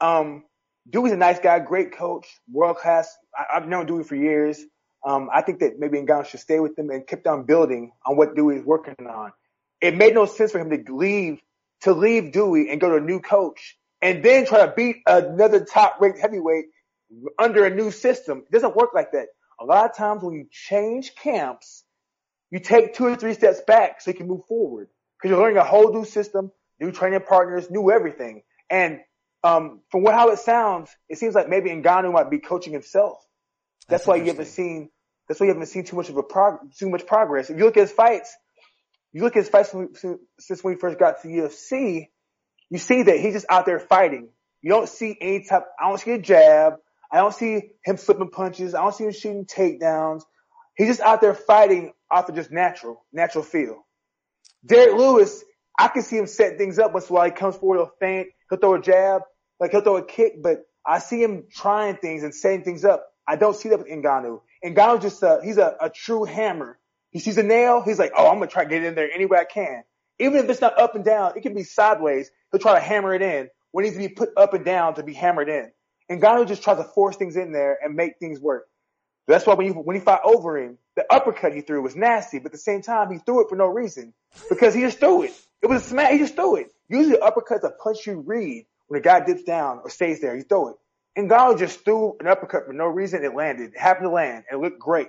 Um, Dewey's a nice guy, great coach, world class. I, I've known Dewey for years. Um, I think that maybe Ngannou should stay with him and keep on building on what Dewey is working on. It made no sense for him to leave to leave Dewey and go to a new coach and then try to beat another top ranked heavyweight under a new system. It doesn't work like that. A lot of times when you change camps, you take two or three steps back so you can move forward because you're learning a whole new system, new training partners, new everything. And um, from what how it sounds, it seems like maybe Ngannou might be coaching himself. That's, That's why you haven't seen. That's why you haven't seen too much of a prog- too much progress. If you look at his fights, you look at his fights since when he first got to UFC, you see that he's just out there fighting. You don't see any type. I don't see a jab. I don't see him flipping punches. I don't see him shooting takedowns. He's just out there fighting off of just natural, natural feel. Derrick Lewis, I can see him set things up once in a while. He comes forward, he'll feint, he'll throw a jab, like he'll throw a kick, but I see him trying things and setting things up. I don't see that with Ngannou. Ngannou just, uh, he's a, a true hammer. He sees a nail, he's like, oh, I'm gonna try to get in there any way I can. Even if it's not up and down, it can be sideways. He'll try to hammer it in when it needs to be put up and down to be hammered in. Ngannou just tries to force things in there and make things work. That's why when you when he fought Overeem, the uppercut he threw was nasty, but at the same time he threw it for no reason because he just threw it. It was a smash. He just threw it. Usually uppercut's a punch you read when a guy dips down or stays there. You throw it. Ngannou just threw an uppercut for no reason. It landed. It happened to land it looked great.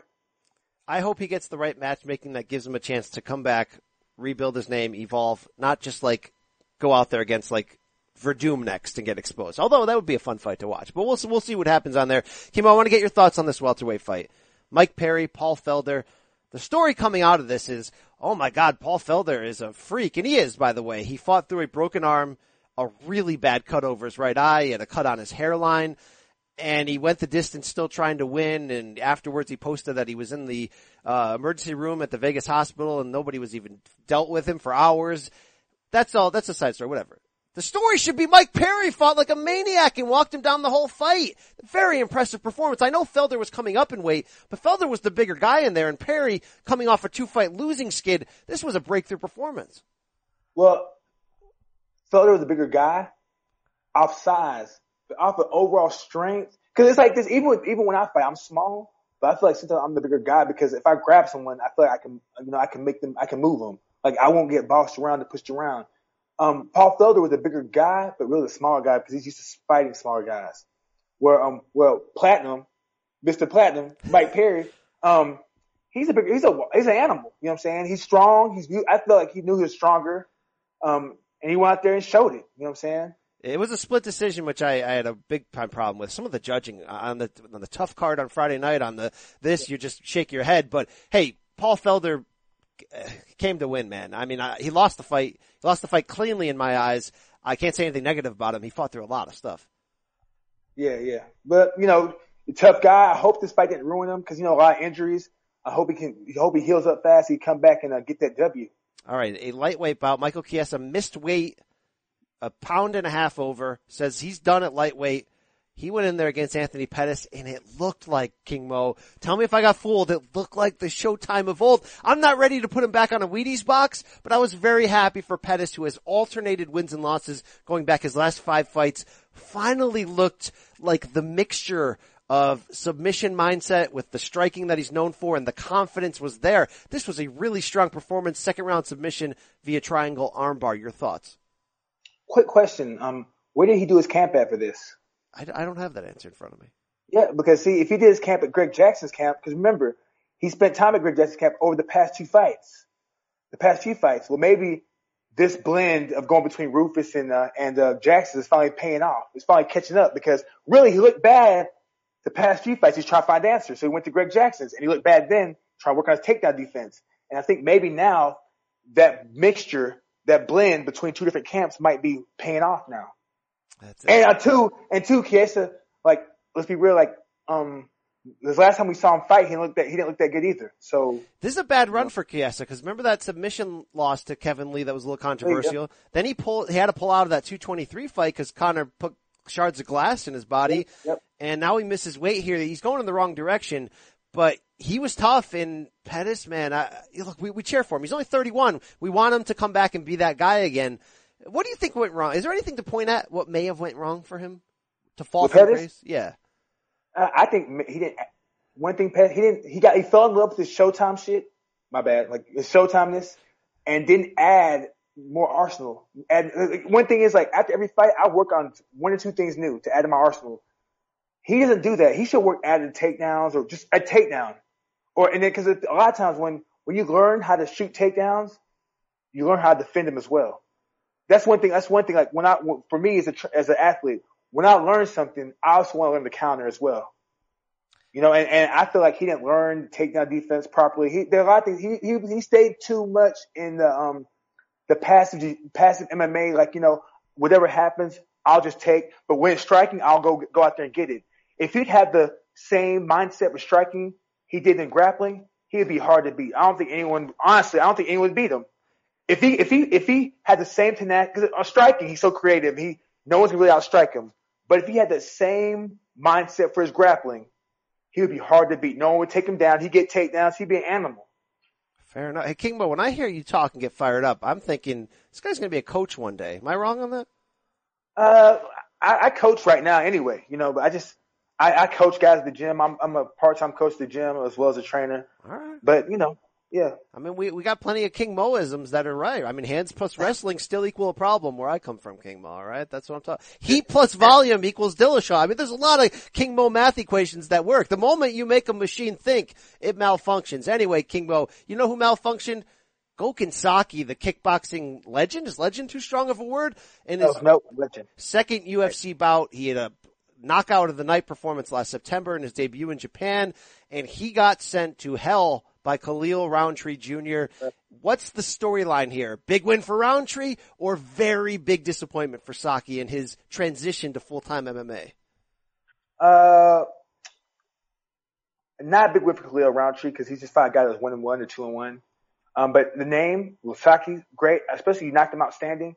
I hope he gets the right matchmaking that gives him a chance to come back, rebuild his name, evolve, not just like go out there against like Werdum next and get exposed. Although that would be a fun fight to watch. But we'll we'll see what happens on there. King Mo, I want to get your thoughts on this welterweight fight. Mike Perry, Paul Felder. The story coming out of this is, oh my God, Paul Felder is a freak, and he is, by the way. He fought through a broken arm, a really bad cut over his right eye, he had a cut on his hairline and he went the distance still trying to win. And afterwards, he posted that he was in the uh, emergency room at the Vegas hospital, and nobody was even dealt with him for hours. That's all. That's a side story. Whatever. The story should be Mike Perry fought like a maniac and walked him down the whole fight. Very impressive performance. I know Felder was coming up in weight, but Felder was the bigger guy in there, and Perry coming off a two fight losing skid. This was a breakthrough performance. Well, Felder was a bigger guy, off size, but off of overall strength. Cause it's like this, even with, even when I fight, I'm small, but I feel like sometimes I'm the bigger guy because if I grab someone, I feel like I can, you know, I can make them, I can move them. Like I won't get bossed around and pushed around. Um, Paul Felder was a bigger guy, but really a smaller guy because he's used to fighting smaller guys. Where, um, well, Platinum, Mr. Platinum, Mike Perry, um, he's a big, he's a, he's an animal. You know what I'm saying? He's strong. He's, I feel like he knew he was stronger. Um, and he went out there and showed it. You know what I'm saying? It was a split decision, which I, I had a big time problem with. Some of the judging on the on the TUF card on Friday night on the this, you just shake your head. But hey, Paul Felder uh, came to win, man. I mean, I, he lost the fight. He lost the fight cleanly in my eyes. I can't say anything negative about him. He fought through a lot of stuff. Yeah, yeah. But you know, tough guy. I hope this fight didn't ruin him because you know a lot of injuries. I hope he can. I hope he heals up fast. He come back and uh, get that W. All right, a lightweight bout. Michael Chiesa missed weight, a pound and a half over. Says he's done at lightweight. He went in there against Anthony Pettis, and it looked like King Mo. Tell me if I got fooled. It looked like the Showtime of old. I'm not ready to put him back on a Wheaties box, but I was very happy for Pettis, who has alternated wins and losses going back his last five fights. Finally looked like the mixture of submission mindset with the striking that he's known for and the confidence was there. This was a really strong performance. Second round submission via triangle armbar. Your thoughts? Quick question. Um, where did he do his camp at for this? I, I don't have that answer in front of me. Yeah, because see, if he did his camp at Greg Jackson's camp, because remember, he spent time at Greg Jackson's camp over the past two fights. The past few fights. Well, maybe this blend of going between Roufus and uh, and uh, Jackson is finally paying off. It's finally catching up because really he looked bad the past few fights. He's trying to find answers, so he went to Greg Jackson's and he looked bad then, trying to work on his takedown defense. And I think maybe now that mixture that blend between two different camps might be paying off now. That's. And uh, two, and two, Chiesa, like, let's be real, like, um, the last time we saw him fight, he didn't look that, he didn't look that good either. So, This is a bad run for Chiesa because remember that submission loss to Kevin Lee that was a little controversial. Then he pulled, he had to pull out of that 223 fight because Conor put shards of glass in his body, Yep. and now he misses weight here. He's going in the wrong direction, but he was tough. And Pettis, man, I, look, we, we cheer for him. He's only 31. We want him to come back and be that guy again. What do you think went wrong? Is there anything to point at what may have went wrong for him to fall from Pettis? grace? Yeah. I I think he didn't. One thing, Pat, he didn't. He got he fell in love with his Showtime shit. My bad, like his Showtimeness, and didn't add more arsenal. And one thing is like after every fight, I work on one or two things new to add to my arsenal. He doesn't do that. He should work added takedowns or just a takedown, or and then because a lot of times when when you learn how to shoot takedowns, you learn how to defend them as well. That's one thing. That's one thing. Like when I, for me as a as an athlete, when I learn something, I also want to learn the counter as well. You know, and, and I feel like he didn't learn takedown defense properly. He there are a lot of things. He he he stayed too much in the um the passive passive MMA. Like you know, whatever happens, I'll just take. But when it's striking, I'll go go out there and get it. If he'd had the same mindset with striking he did in grappling, he'd be hard to beat. I don't think anyone, honestly, I don't think anyone would beat him. If he if he if he had the same tenacity, because on striking he's so creative, he no one's really outstrike him. But if he had the same mindset for his grappling, he would be hard to beat. No one would take him down. He'd get takedowns. He'd be an animal. Fair enough. Hey, King Mo, when I hear you talk and get fired up, I'm thinking this guy's going to be a coach one day. Am I wrong on that? Uh, I, I coach right now anyway, you know, but I just, I, I coach guys at the gym. I'm, I'm a part-time coach at the gym as well as a trainer. All right. But, you know, yeah. I mean, we, we got plenty of King Moisms that are right. I mean, hands plus wrestling still equal a problem where I come from, King Mo, all right? That's what I'm talking. Heat plus volume equals Dillashaw. I mean, there's a lot of King Mo math equations that work. The moment you make a machine think, it malfunctions. Anyway, King Mo, you know who malfunctioned? Gokhan Saki, the kickboxing legend. Is legend too strong of a word? In his No, no, legend. second UFC bout. He had a knockout of the night performance last September in his debut in Japan, and he got sent to hell by Khalil Rountree Jr. What's the storyline here? Big win for Rountree or very big disappointment for Saki in his transition to full-time MMA? Uh, not a big win for Khalil Rountree because he's just fought a guy that's one and one or two and one. Um, but the name, Lasaki, great, especially you knocked him out standing.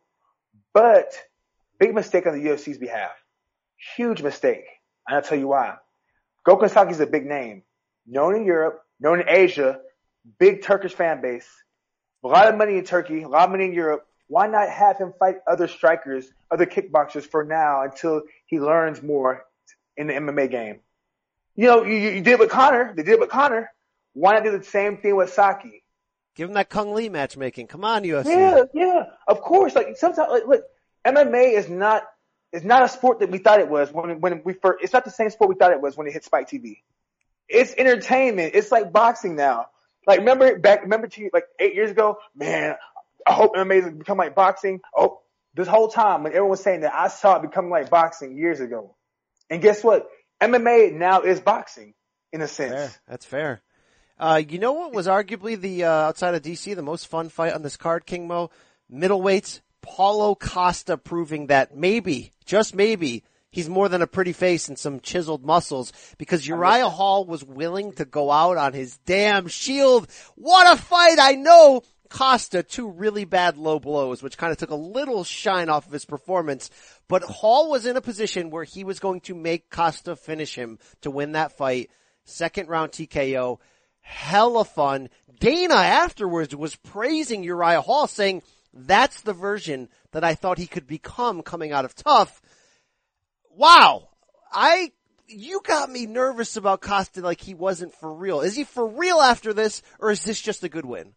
But big mistake on the UFC's behalf. Huge mistake. And I'll tell you why. Gokhan Saki's a big name. Known in Europe, known in Asia, big Turkish fan base. A lot of money in Turkey, a lot of money in Europe. Why not have him fight other strikers, other kickboxers for now until he learns more in the MMA game? You know, you, you did with Conor. They did with Conor. Why not do the same thing with Saki? Give him that Cung Le matchmaking. Come on, UFC. Yeah, yeah, of course. Like sometimes, like, look, MMA is not is not a sport that we thought it was when when we first. It's not the same sport we thought it was when it hit Spike TV. It's entertainment. It's like boxing now. Like remember back, remember to like eight years ago, man. I hope MMA has become like boxing. Oh, this whole time when everyone was saying that, I saw it become like boxing years ago. And guess what? MMA now is boxing in a sense. Fair. That's fair. Uh, you know what was arguably the uh, outside of DC the most fun fight on this card, King Mo? Middleweights, Paulo Costa proving that maybe, just maybe, he's more than a pretty face and some chiseled muscles because Uriah Hall was willing to go out on his damn shield. What a fight! I know Costa two really bad low blows, which kind of took a little shine off of his performance. But Hall was in a position where he was going to make Costa finish him to win that fight. Second round TKO. Hella fun. Dana afterwards was praising Uriah Hall saying, that's the version that I thought he could become coming out of TUF. Wow. I, you got me nervous about Costa like he wasn't for real. Is he for real after this or is this just a good win?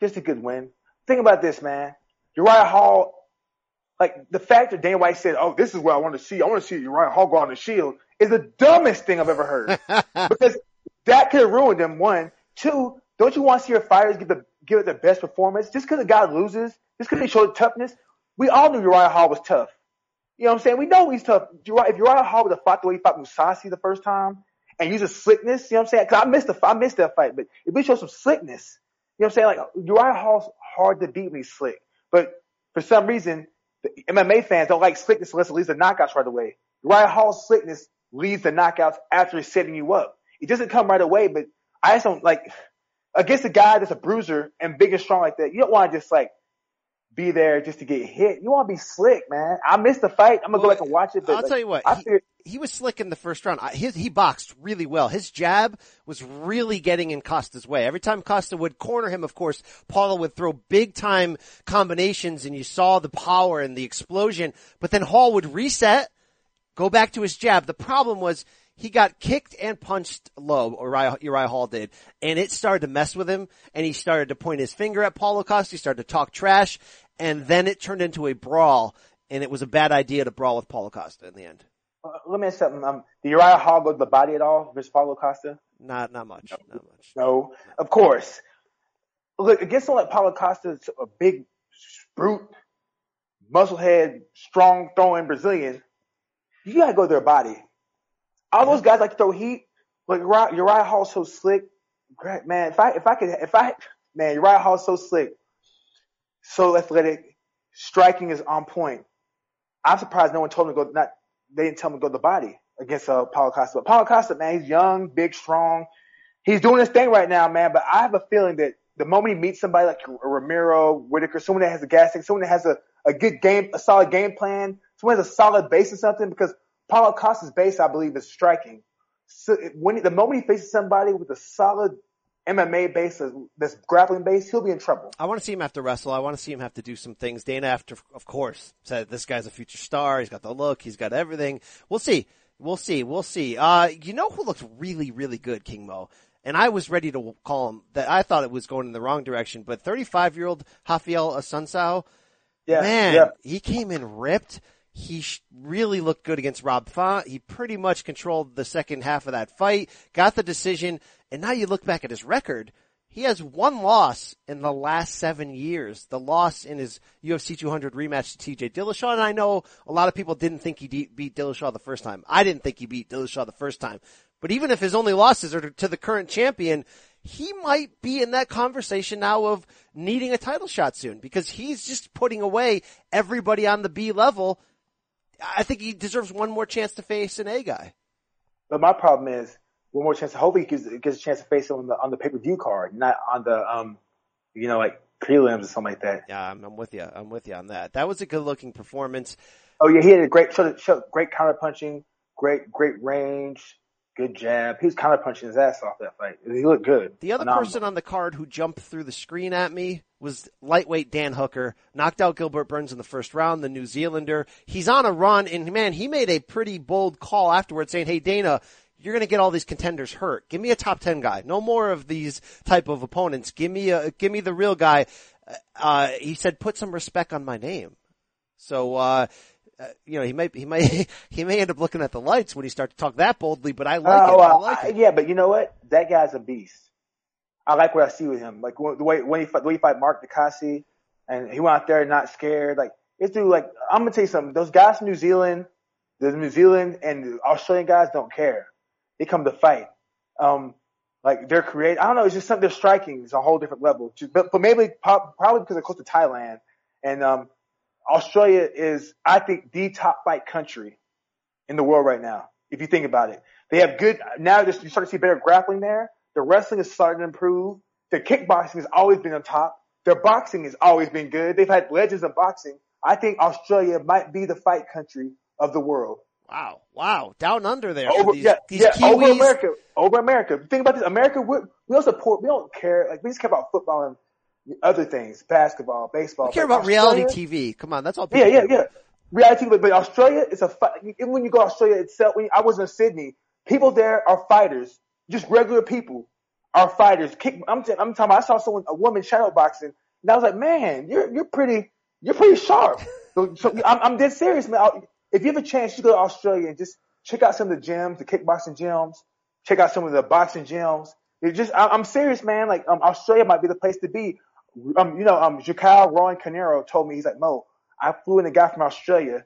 just a good win. Think about this, man. Uriah Hall, like the fact that Dana White said, "Oh, this is what I want to see. I want to see Uriah Hall go on the Shield," is the dumbest thing I've ever heard. because that could have ruined him. One, two. Don't you want to see your fighters give the give it their best performance? Just because a guy loses, just because he showed toughness, we all knew Uriah Hall was tough. You know what I'm saying? We know he's tough. If Uriah Hall would have fought the way he fought Mousasi the first time and use a slickness, you know what I'm saying? Cause I missed the, I missed that fight, but if we show some slickness, you know what I'm saying? Like Uriah Hall's hard to beat when he's slick. But for some reason, the MMA fans don't like slickness unless it leads to knockouts right away. Uriah Hall's slickness leads to knockouts after setting you up. It doesn't come right away, but I just don't like against a guy that's a bruiser and big and strong like that. You don't want to just like be there just to get hit. You want to be slick, man. I missed the fight. I'm gonna Well, go back and watch it. But I'll like, tell you what, he, figured, he was slick in the first round. His, he boxed really well. His jab was really getting in Costa's way. Every time Costa would corner him, of course, Paulo would throw big time combinations and you saw the power and the explosion, but then Hall would reset, go back to his jab. The problem was he got kicked and punched low, Uriah, Uriah Hall did, and it started to mess with him, and he started to point his finger at Paulo Costa, he started to talk trash, and then it turned into a brawl, and it was a bad idea to brawl with Paulo Costa in the end. uh, let me ask something. Um, did Uriah Hall go to the body at all versus Paulo Costa? Not, not much, not much. No, of course. Look, against someone like Paulo Costa, a big, brute, musclehead, strong throwing Brazilian, you gotta go to their body. All those guys like to throw heat, but Uriah, Uriah Hall's so slick. Great, man, if I, if I could, if I, man, Uriah Hall's so slick, so athletic, striking is on point. I'm surprised no one told him to go, not, they didn't tell him to go to the body against, uh, Paulo Costa. But Paulo Costa, man, he's young, big, strong. He's doing his thing right now, man, but I have a feeling that the moment he meets somebody like Romero, Whitaker, someone that has a gas tank, someone that has a, a good game, a solid game plan, someone has a solid base or something, because Paulo Costa's base, I believe, is striking. So when the moment he faces somebody with a solid MMA base, this grappling base, he'll be in trouble. I want to see him have to wrestle. I want to see him have to do some things. Dana, after, of course, said this guy's a future star. He's got the look. He's got everything. We'll see. We'll see. We'll see. Uh, you know who looks really, really good, King Mo? And I was ready to call him that. I thought it was going in the wrong direction, but 35 year old Raphael Assunção, Yeah, man, yeah. he came in ripped. He really looked good against Rob Font. He pretty much controlled the second half of that fight, got the decision, and now you look back at his record. He has one loss in the last seven years. The loss in his UFC 200 rematch to TJ Dillashaw, and I know a lot of people didn't think he de- beat Dillashaw the first time. I didn't think he beat Dillashaw the first time. But even if his only losses are to the current champion, he might be in that conversation now of needing a title shot soon because he's just putting away everybody on the B level. I think he deserves one more chance to face an A guy. But my problem is one more chance. Hopefully, he gets, gets a chance to face him on the on the pay per view card, not on the um, you know, like prelims or something like that. Yeah, I'm, I'm with you. I'm with you on that. That was a good looking performance. Oh yeah, he had a great, showed, showed great counter punching, great great range, good jab. He was kind of punching his ass off that fight. He looked good. The other Phenomenal. person on the card who jumped through the screen at me was lightweight Dan Hooker. Knocked out Gilbert Burns in the first round, the New Zealander. He's on a run and man, he made a pretty bold call afterwards saying, Hey Dana, you're going to get all these contenders hurt. Give me a top 10 guy. No more of these type of opponents. Give me a, give me the real guy. Uh, he said, put some respect on my name. So, uh, uh, you know, he may, he may, he may end up looking at the lights when he starts to talk that boldly, but I like Oh, it. I like I- it. yeah, but you know what? That guy's a beast. I like what I see with him. Like when- the way when he the way he fight Marc Diakiese, and he went out there not scared. Like this dude, like I'm gonna tell you something. Those guys from New Zealand, the New Zealand and the Australian guys don't care. They come to fight. Um, like they're creative. I don't know. It's just something. They're striking. It's a whole different level. But, but maybe prob- probably because they're close to Thailand and um, Australia is, I think, the top fight country in the world right now. If you think about it, they have good. Now there's- you start to see better grappling there. The wrestling is starting to improve. The kickboxing has always been on top. Their boxing has always been good. They've had legends of boxing. I think Australia might be the fight country of the world. Wow. Wow. Down under there. Over, these, yeah, these yeah, Kiwis. over America, over America. Think about this. America, we, we don't support, we don't care. Like we just care about football and other things, basketball, baseball. We care about reality TV. Come on, that's all. Yeah, yeah, yeah. Reality, but, but Australia is a fight. Even when you go to Australia itself, when I was in Sydney, people there are fighters, just regular people are fighters. Kick, I'm, t- I'm talking. About, I saw someone, a woman shadow boxing, and I was like, man, you're you're pretty, you're pretty sharp. So, so I'm, I'm dead serious, man. I'll- If you have a chance, you go to Australia and just check out some of the gyms, the kickboxing gyms. Check out some of the boxing gyms. It just, I, I'm serious, man. Like, um, Australia might be the place to be. Um, you know, um, Jacal Roy Canero told me, he's like, Mo, I flew in a guy from Australia.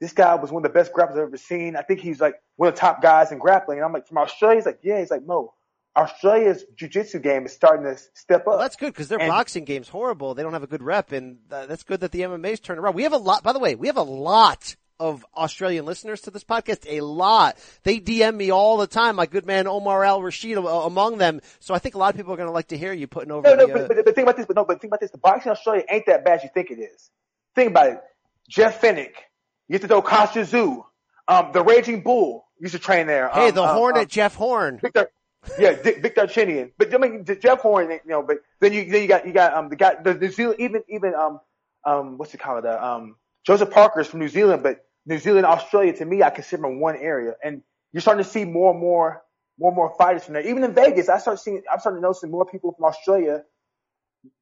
This guy was one of the best grapplers I've ever seen. I think he's like one of the top guys in grappling. And I'm like, from Australia? He's like, yeah. He's like, Mo, Australia's jiu-jitsu game is starting to step up. Well, that's good because their And- boxing game's horrible. They don't have a good rep, and uh, that's good that the MMA's turned around. We have a lot. By the way, we have a lot of Australian listeners to this podcast. A lot. They DM me all the time. My good man Omar Al Rashid uh, among them. So I think a lot of people are going to like to hear you putting over No, no, the. Uh, but, but, but think about this. But no, but think about this. The boxing in Australia ain't that bad as you think it is. Think about it. Jeff Fenech. You used to know Kostya Tszyu. Um, the Raging Bull used to train there. hey, Um, the um, Hornet um, Jeff Horn. Victor, yeah, Dick, Victor Chinian. But I mean, Jeff Horn, you know, but then you then you got you got um the guy the New Zealand even even um um what's it called uh, um Joseph Parker's from New Zealand, but New Zealand Australia to me I consider one area, and you're starting to see more and more more and more fighters from there. Even in Vegas, I start seeing I'm starting to notice more people from Australia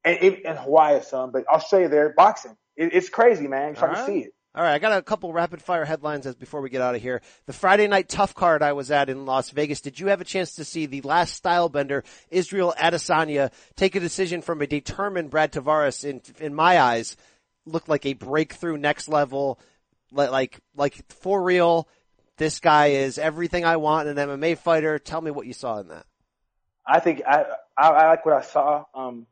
and and Hawaii some, but Australia they're boxing. It, it's crazy, man. You're starting All to see it. All right, I got a couple rapid fire headlines as before we get out of here. The Friday night TUF card I was at in Las Vegas. Did you have a chance to see the Last Stylebender, Israel Adesanya, take a decision from a determined Brad Tavares? In in my eyes, looked like a breakthrough, next level, like like for real. This guy is everything I want in an MMA fighter. Tell me what you saw in that. I think I, I I like what I saw. Um,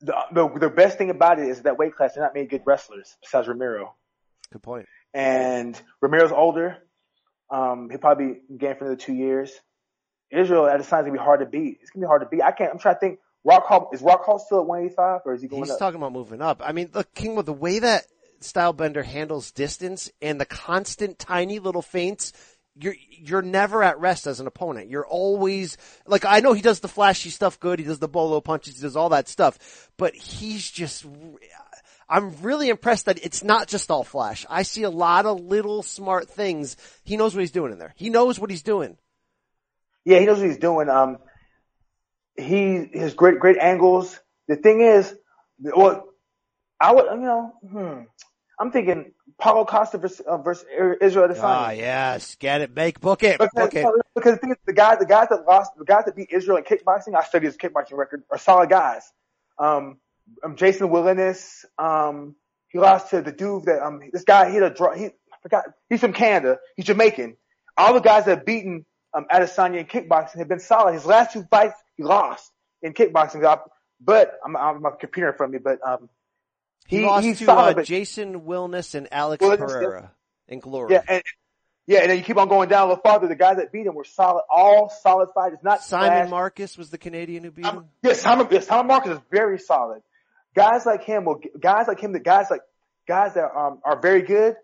the, the the best thing about it is that weight class. They're not many good wrestlers besides Romero, Good point. and Romero's older. Um, he'll probably gain for another two years. Israel at the time's gonna be hard to beat. It's gonna be hard to beat. I can't. I'm trying to think. Rock Hall is Rock Hall still at 185 or is he going He's up? talking about moving up. I mean, look, King, with the way that Stylebender handles distance and the constant tiny little feints, you're, you're never at rest as an opponent. You're always, like, I know he does the flashy stuff good. He does the bolo punches. He does all that stuff, but he's just, I'm really impressed that it's not just all flash. I see a lot of little smart things. He knows what he's doing in there. He knows what he's doing. Yeah, he knows what he's doing. Um, he his great great angles. The thing is, well, I would you know, hmm, I'm thinking Paulo Costa versus, uh, versus Israel Adesanya. Ah, yes. Get it. Make, book it. Because, Book it. because the thing is, the guys, the guys that lost, the guys that beat Israel in kickboxing, I studied his kickboxing record, are solid guys. Um, um Jason Wilnis, um, he lost to the dude that, um, this guy, he had a draw, he, I forgot, he's from Canada, he's Jamaican. All the guys that have beaten, um, Adesanya in kickboxing have been solid. His last two fights, he lost in kickboxing, but I'm, I'm my computer in front of me, but, um, He, he, lost to uh, Jason Wilnis and Alex Wilness, Pereira in Glory. yeah, and, yeah, and then you keep on going down a little farther. The guys that beat him were solid, all solid fighters, not Simon flash. Marcus was the Canadian who beat him. Yes, Simon, yes, Simon Marcus is very solid. Guys like him will, guys like him, the guys like, guys that, um, are very good,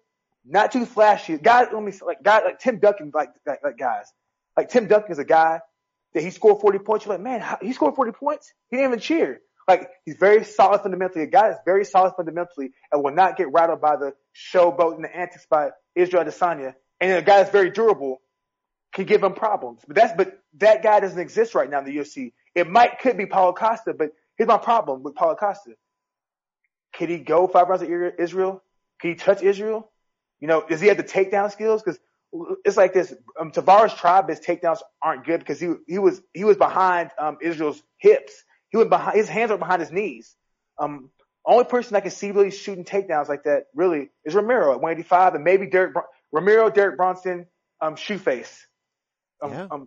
not too flashy. Guys, let me, like, guys like Tim Duncan, like, like, like guys. Like Tim Duncan is a guy that he scored 40 points. You're like, man, how, he scored 40 points? He didn't even cheer. Like, he's very solid fundamentally. A guy that's very solid fundamentally and will not get rattled by the showboat and the antics by Israel Adesanya. And a guy that's very durable can give him problems. But that's, but that guy doesn't exist right now in the UFC. It might, could be Paulo Costa, but here's my problem with Paulo Costa. Could he go five rounds of Israel? Can he touch Israel? You know, does he have the takedown skills? Cause it's like this, um, Tavares tribe, his takedowns aren't good because he, he was, he was behind, um, Israel's hips. He was behind, his hands are behind his knees. Um, only person I can see really shooting takedowns like that really is Romero at 185 and maybe Derek, Bron- Romero, Derek Brunson, um, Shoeface. Um, Yeah. um,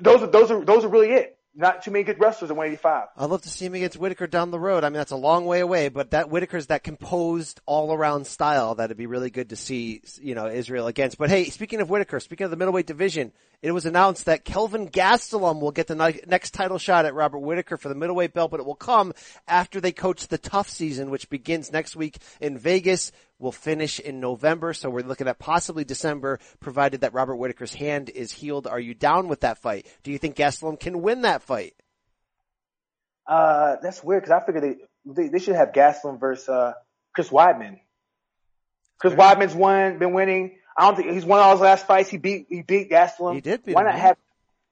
those are, those are, those are really it. Not too many good wrestlers at 185. I'd love to see him against Whitaker down the road. I mean, that's a long way away, but that Whitaker's that composed all around style that'd be really good to see, you know, Israel against. But hey, speaking of Whitaker, speaking of the middleweight division, it was announced that Kelvin Gastelum will get the next title shot at Robert Whitaker for the middleweight belt, but it will come after they coach the TUF season, which begins next week in Vegas. Will finish in November, so we're looking at possibly December, provided that Robert Whitaker's hand is healed. Are you down with that fight? Do you think Gastelum can win that fight? Uh, that's weird because I figured they, they they should have Gastelum versus uh Chris Weidman. Chris Weidman's won, been winning. I don't think he's won all his last fights. He beat he beat Gastelum. He did beat Why him, not yeah. have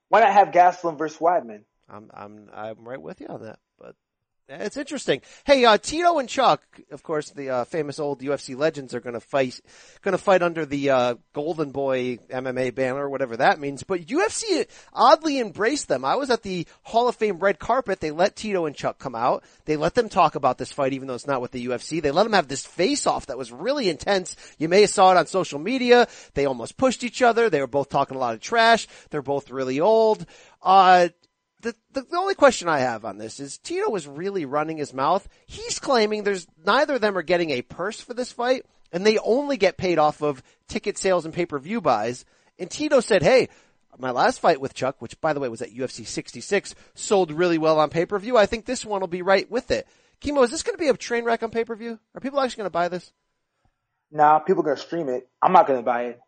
Why not have Gastelum versus Weidman? I'm I'm I'm right with you on that. It's interesting. Hey, uh, Tito and Chuck, of course, the uh, famous old UFC legends are going to fight, going to fight under the uh, Golden Boy MMA banner, whatever that means. But UFC oddly embraced them. I was at the Hall of Fame red carpet. They let Tito and Chuck come out. They let them talk about this fight, even though it's not with the UFC. They let them have this face off that was really intense. You may have saw it on social media. They almost pushed each other. They were both talking a lot of trash. They're both really old. Uh, the, the, the only question I have on this is Tito was really running his mouth. He's claiming there's neither of them are getting a purse for this fight, and they only get paid off of ticket sales and pay per view buys. And Tito said, "Hey, my last fight with Chuck, which by the way was at UFC 66, sold really well on pay per view. I think this one will be right with it." King Mo, is this going to be a train wreck on pay per view? Are people actually going to buy this? Nah, people are going to stream it. I'm not going to buy it.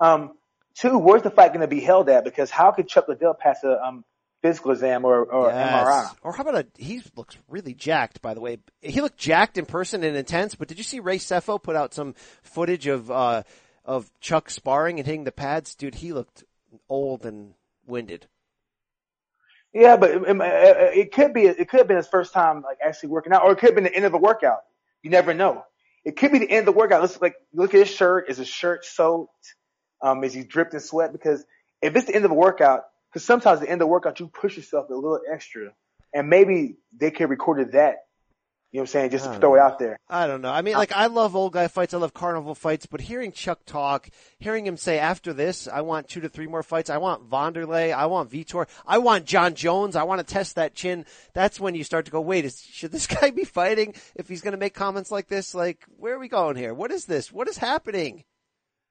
Um, two, where's the fight going to be held at? Because how could Chuck Liddell pass a um, physical exam or, or Yes. MRI? Or how about a, he looks really jacked, by the way. He looked jacked in person and intense, but did you see Ray Sefo put out some footage of, uh, of Chuck sparring and hitting the pads? Dude, he looked old and winded. Yeah, but it, it, it could be it could have been his first time like actually working out, or it could have been the end of a workout. You never know. It could be the end of the workout. Let's like look at his shirt. Is his shirt soaked? Um, is he dripped in sweat? Because if it's the end of a workout, because sometimes at the end of the workout you push yourself a little extra, and maybe they could have recorded that. You know what I'm saying? Just to throw it out there. I don't know. I mean, like, I love old guy fights. I love carnival fights, but hearing Chuck talk, hearing him say after this, I want two to three more fights. I want Wanderlei. I want Vitor. I want Jon Jones. I want to test that chin. That's when you start to go, wait, is, should this guy be fighting if he's going to make comments like this? Like, where are we going here? What is this? What is happening?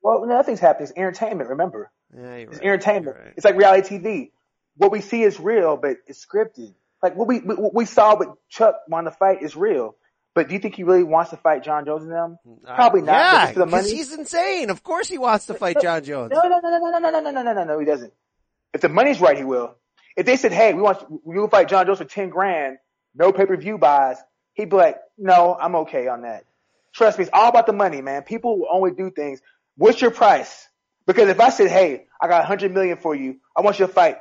Well, nothing's happening. It's entertainment. Remember, Yeah, it's right. entertainment. Right. It's like reality TV. What we see is real, but it's scripted. Like what we what we saw with Chuck wanting to fight is real. But do you think he really wants to fight Jon Jones and them? Probably not. but Yeah, for the because money. he's insane. Of course he wants to fight Jon Jones. No, no, no, no, no, no, no, no, no, no, no, no. He doesn't. If the money's right, he will. If they said, "Hey, we want you to fight Jon Jones for ten grand, no pay per view buys," he'd be like, "No, I'm okay on that." Trust me, it's all about the money, man. People will only do things. What's your price? Because if I said, "Hey, I got a hundred million for you, I want you to fight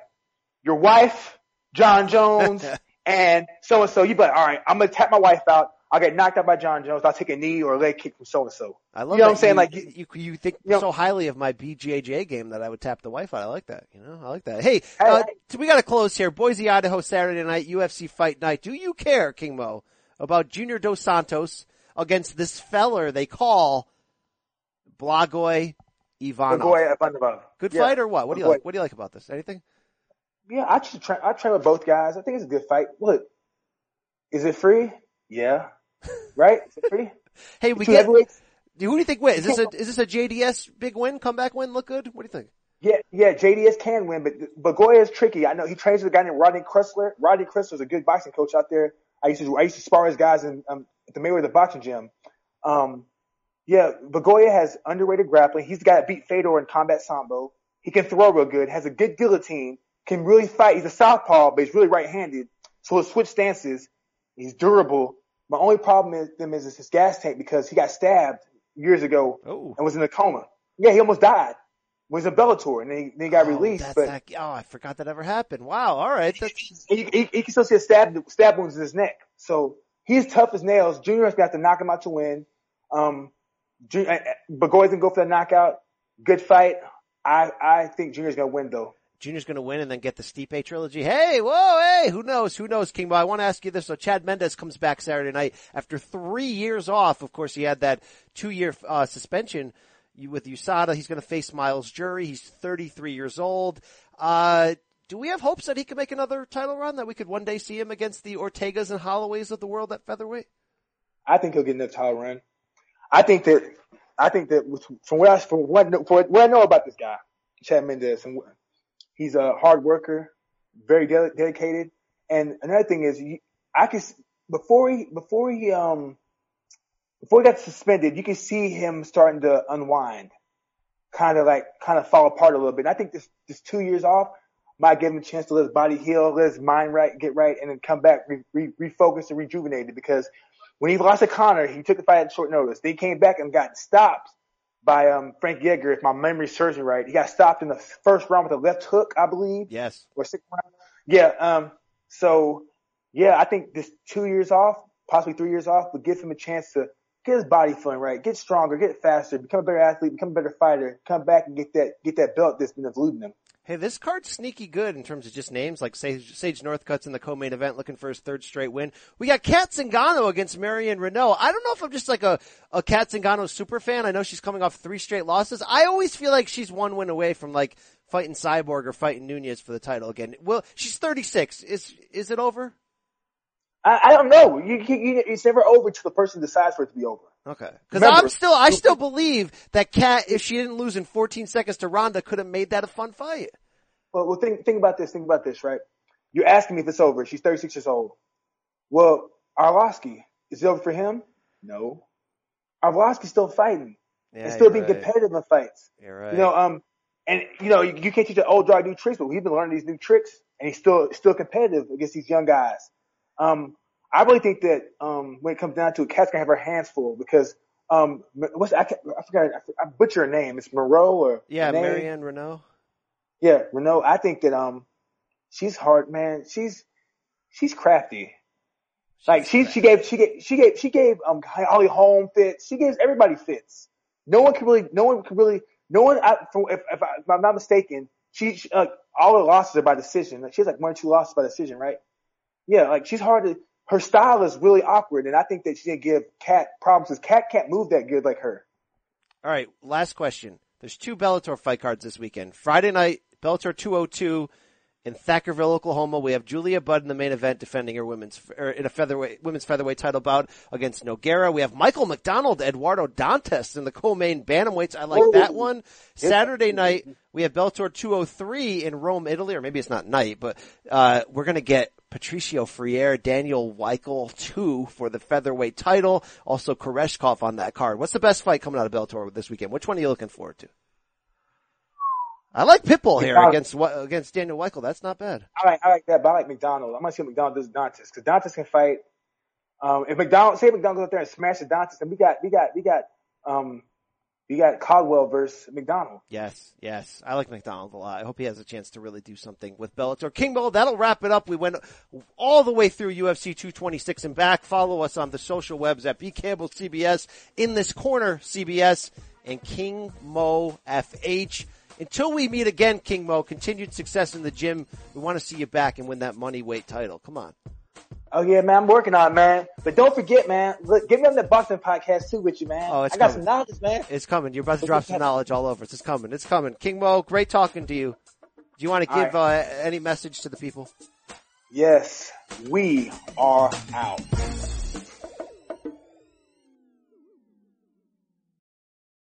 your wife, Jon Jones, and so and so," you'd be like, "All right, I'm gonna tap my wife out. I'll get knocked out by Jon Jones. I'll take a knee or a leg kick from so and so." I love You know what I'm saying? You, Like, you, you think you know- so highly of my BJJ game that I would tap the wife out. I like that. You know, I like that. Hey, uh, hey. we got to close here. Boise, Idaho, Saturday night UFC fight night. Do you care, King Mo, about Junior Dos Santos against this feller they call Blagoy Ivanov? Good Yeah. fight or what? What do you like? What do you like about this? Anything? Yeah, I should try. I train with both guys. I think it's a good fight. Look, is it free? Yeah, right. Is it free? Hey, we Two get. Who do you think wins? Is this a is this a JDS big win, comeback win? Look good. What do you think? Yeah, yeah. JDS can win, but but Goya is tricky. I know he trains with a guy named Rodney Chrysler. Rodney is a good boxing coach out there. I used to I used to spar his guys in um, at the Mayweather boxing gym. Um, yeah, Bagoya has underrated grappling. He's the guy that beat Fedor in combat sambo. He can throw real good. Has a good guillotine. Can really fight. He's a southpaw, but he's really right-handed. So he'll switch stances. He's durable. My only problem with him is, is his gas tank because he got stabbed years ago Oh. and was in a coma. Yeah, he almost died. Was in Bellator and then he, then he got Oh, released. But oh, I forgot that ever happened. Wow. All right. That's, he, he, he can still see a stab stab wounds in his neck. So he's tough as nails. Junior's got to knock him out to win. Um, Uh, uh, Bagoy's gonna go for the knockout. Good fight. I I think Junior's gonna win though. Junior's going to win and then get the Stipe trilogy. Hey, whoa, hey, who knows? Who knows, King? But I want to ask you this. So Chad Mendes comes back Saturday night after three years off. Of course, he had that two year uh, suspension with USADA. He's going to face Myles Jury. He's 33 years old. Uh, do we have hopes that he could make another title run? That we could one day see him against the Ortegas and Holloways of the world at featherweight? I think he'll get another title run. I think that I think that from what I from what, from what I know about this guy, Chad Mendes, and he's a hard worker, very de- dedicated. And another thing is, I can before he before he um before he got suspended, you can see him starting to unwind, kind of like kind of fall apart a little bit. And I think this this two years off might give him a chance to let his body heal, let his mind right get right, and then come back re, re, refocused and rejuvenated because when he lost to Conor, he took the fight at short notice. Then he came back and got stopped by um, Frankie Edgar, if my memory serves me right. He got stopped in the first round with a left hook, I believe, Yes. or sixth round. Yeah. Um. So yeah, I think this two years off, possibly three years off, would give him a chance to get his body feeling right, get stronger, get faster, become a better athlete, become a better fighter, come back and get that get that belt that's been eluding him. Hey, this card's sneaky good in terms of just names, like Sage, Sage Northcutt's in the co-main event looking for his third straight win. We got Kat Zingano against Marion Reneau. I don't know if I'm just like a, a Kat Zingano super fan. I know she's coming off three straight losses. I always feel like she's one win away from like fighting Cyborg or fighting Nunes for the title again. Well, she's 36. Is, is it over? I, I don't know. You, you, it's never over until the person decides for it to be over. Okay. Cause Remember- I'm still, I still believe that Kat, if she didn't lose in 14 seconds to Ronda, could have made that a fun fight. Well, well, think think about this. Think about this, right? You're asking me if it's over. She's 36 years old. Well, Arlovsky, is it over for him? No. Arlovsky's still fighting Yeah, and still being right. competitive in fights. You're right. You know, um, and you know, you, you can't teach an old dog new tricks, but he's been learning these new tricks, and he's still still competitive against these young guys. Um, I really think that um, when it comes down to it, Kat's gonna have her hands full because um, what's I, I forgot I, I butcher her name. It's Moreau or yeah, Renee? Marion Reneau. Yeah, Renault. I think that um, she's hard, man. She's she's crafty. Like she she gave she gave she gave she gave um Holly Holm fits. She gives everybody fits. No one can really no one can really no one. I, from, if, if, I, if I'm not mistaken, she, she uh, all her losses are by decision. Like she has like one or two losses by decision, right? Yeah, like she's hard to. Her style is really awkward, and I think that she didn't give Kat problems. Because Kat can't move that good like her. All right, last question. There's two Bellator fight cards this weekend. Friday night, Bellator 202 in Thackerville, Oklahoma. We have Julia Budd in the main event defending her women's er, in a featherweight women's featherweight title bout against Nogueira. We have Michael McDonald, Eduardo Dantas in the co-main bantamweights. I like that one. Saturday night, we have Bellator 203 in Rome, Italy, or maybe it's not night, but uh, we're gonna get Patricio Freire, Daniel Weichel 2 for the featherweight title. Also Koreshkov on that card. What's the best fight coming out of Bellator this weekend? Which one are you looking forward to? I like Pitbull here against against Daniel Weichel. That's not bad. I like I like that, but I like McDonald. I'm gonna see McDonald does Dantas because Dantas can fight. Um, if McDonald say McDonald goes out there and smashes Dantas, then we got we got we got um we got Caldwell versus McDonald. Yes, yes. I like McDonald a lot. I hope he has a chance to really do something with Bellator. King Bill, that'll wrap it up. We went all the way through UFC 226 and back. Follow us on the social webs at B Campbell CBS, in this corner CBS, and King Mo FH. Until we meet again, King Mo, continued success in the gym. We want to see you back and win that money weight title. Come on. Oh yeah, man, I'm working on it, man. But don't forget, man, look, get me on the boxing podcast too with you, man. Oh, it's I got coming. some knowledge, man. It's coming. You're about to drop some knowledge all over us. It's coming. It's coming. King Mo, great talking to you. Do you want to give uh, any message to the people? Yes, we are out.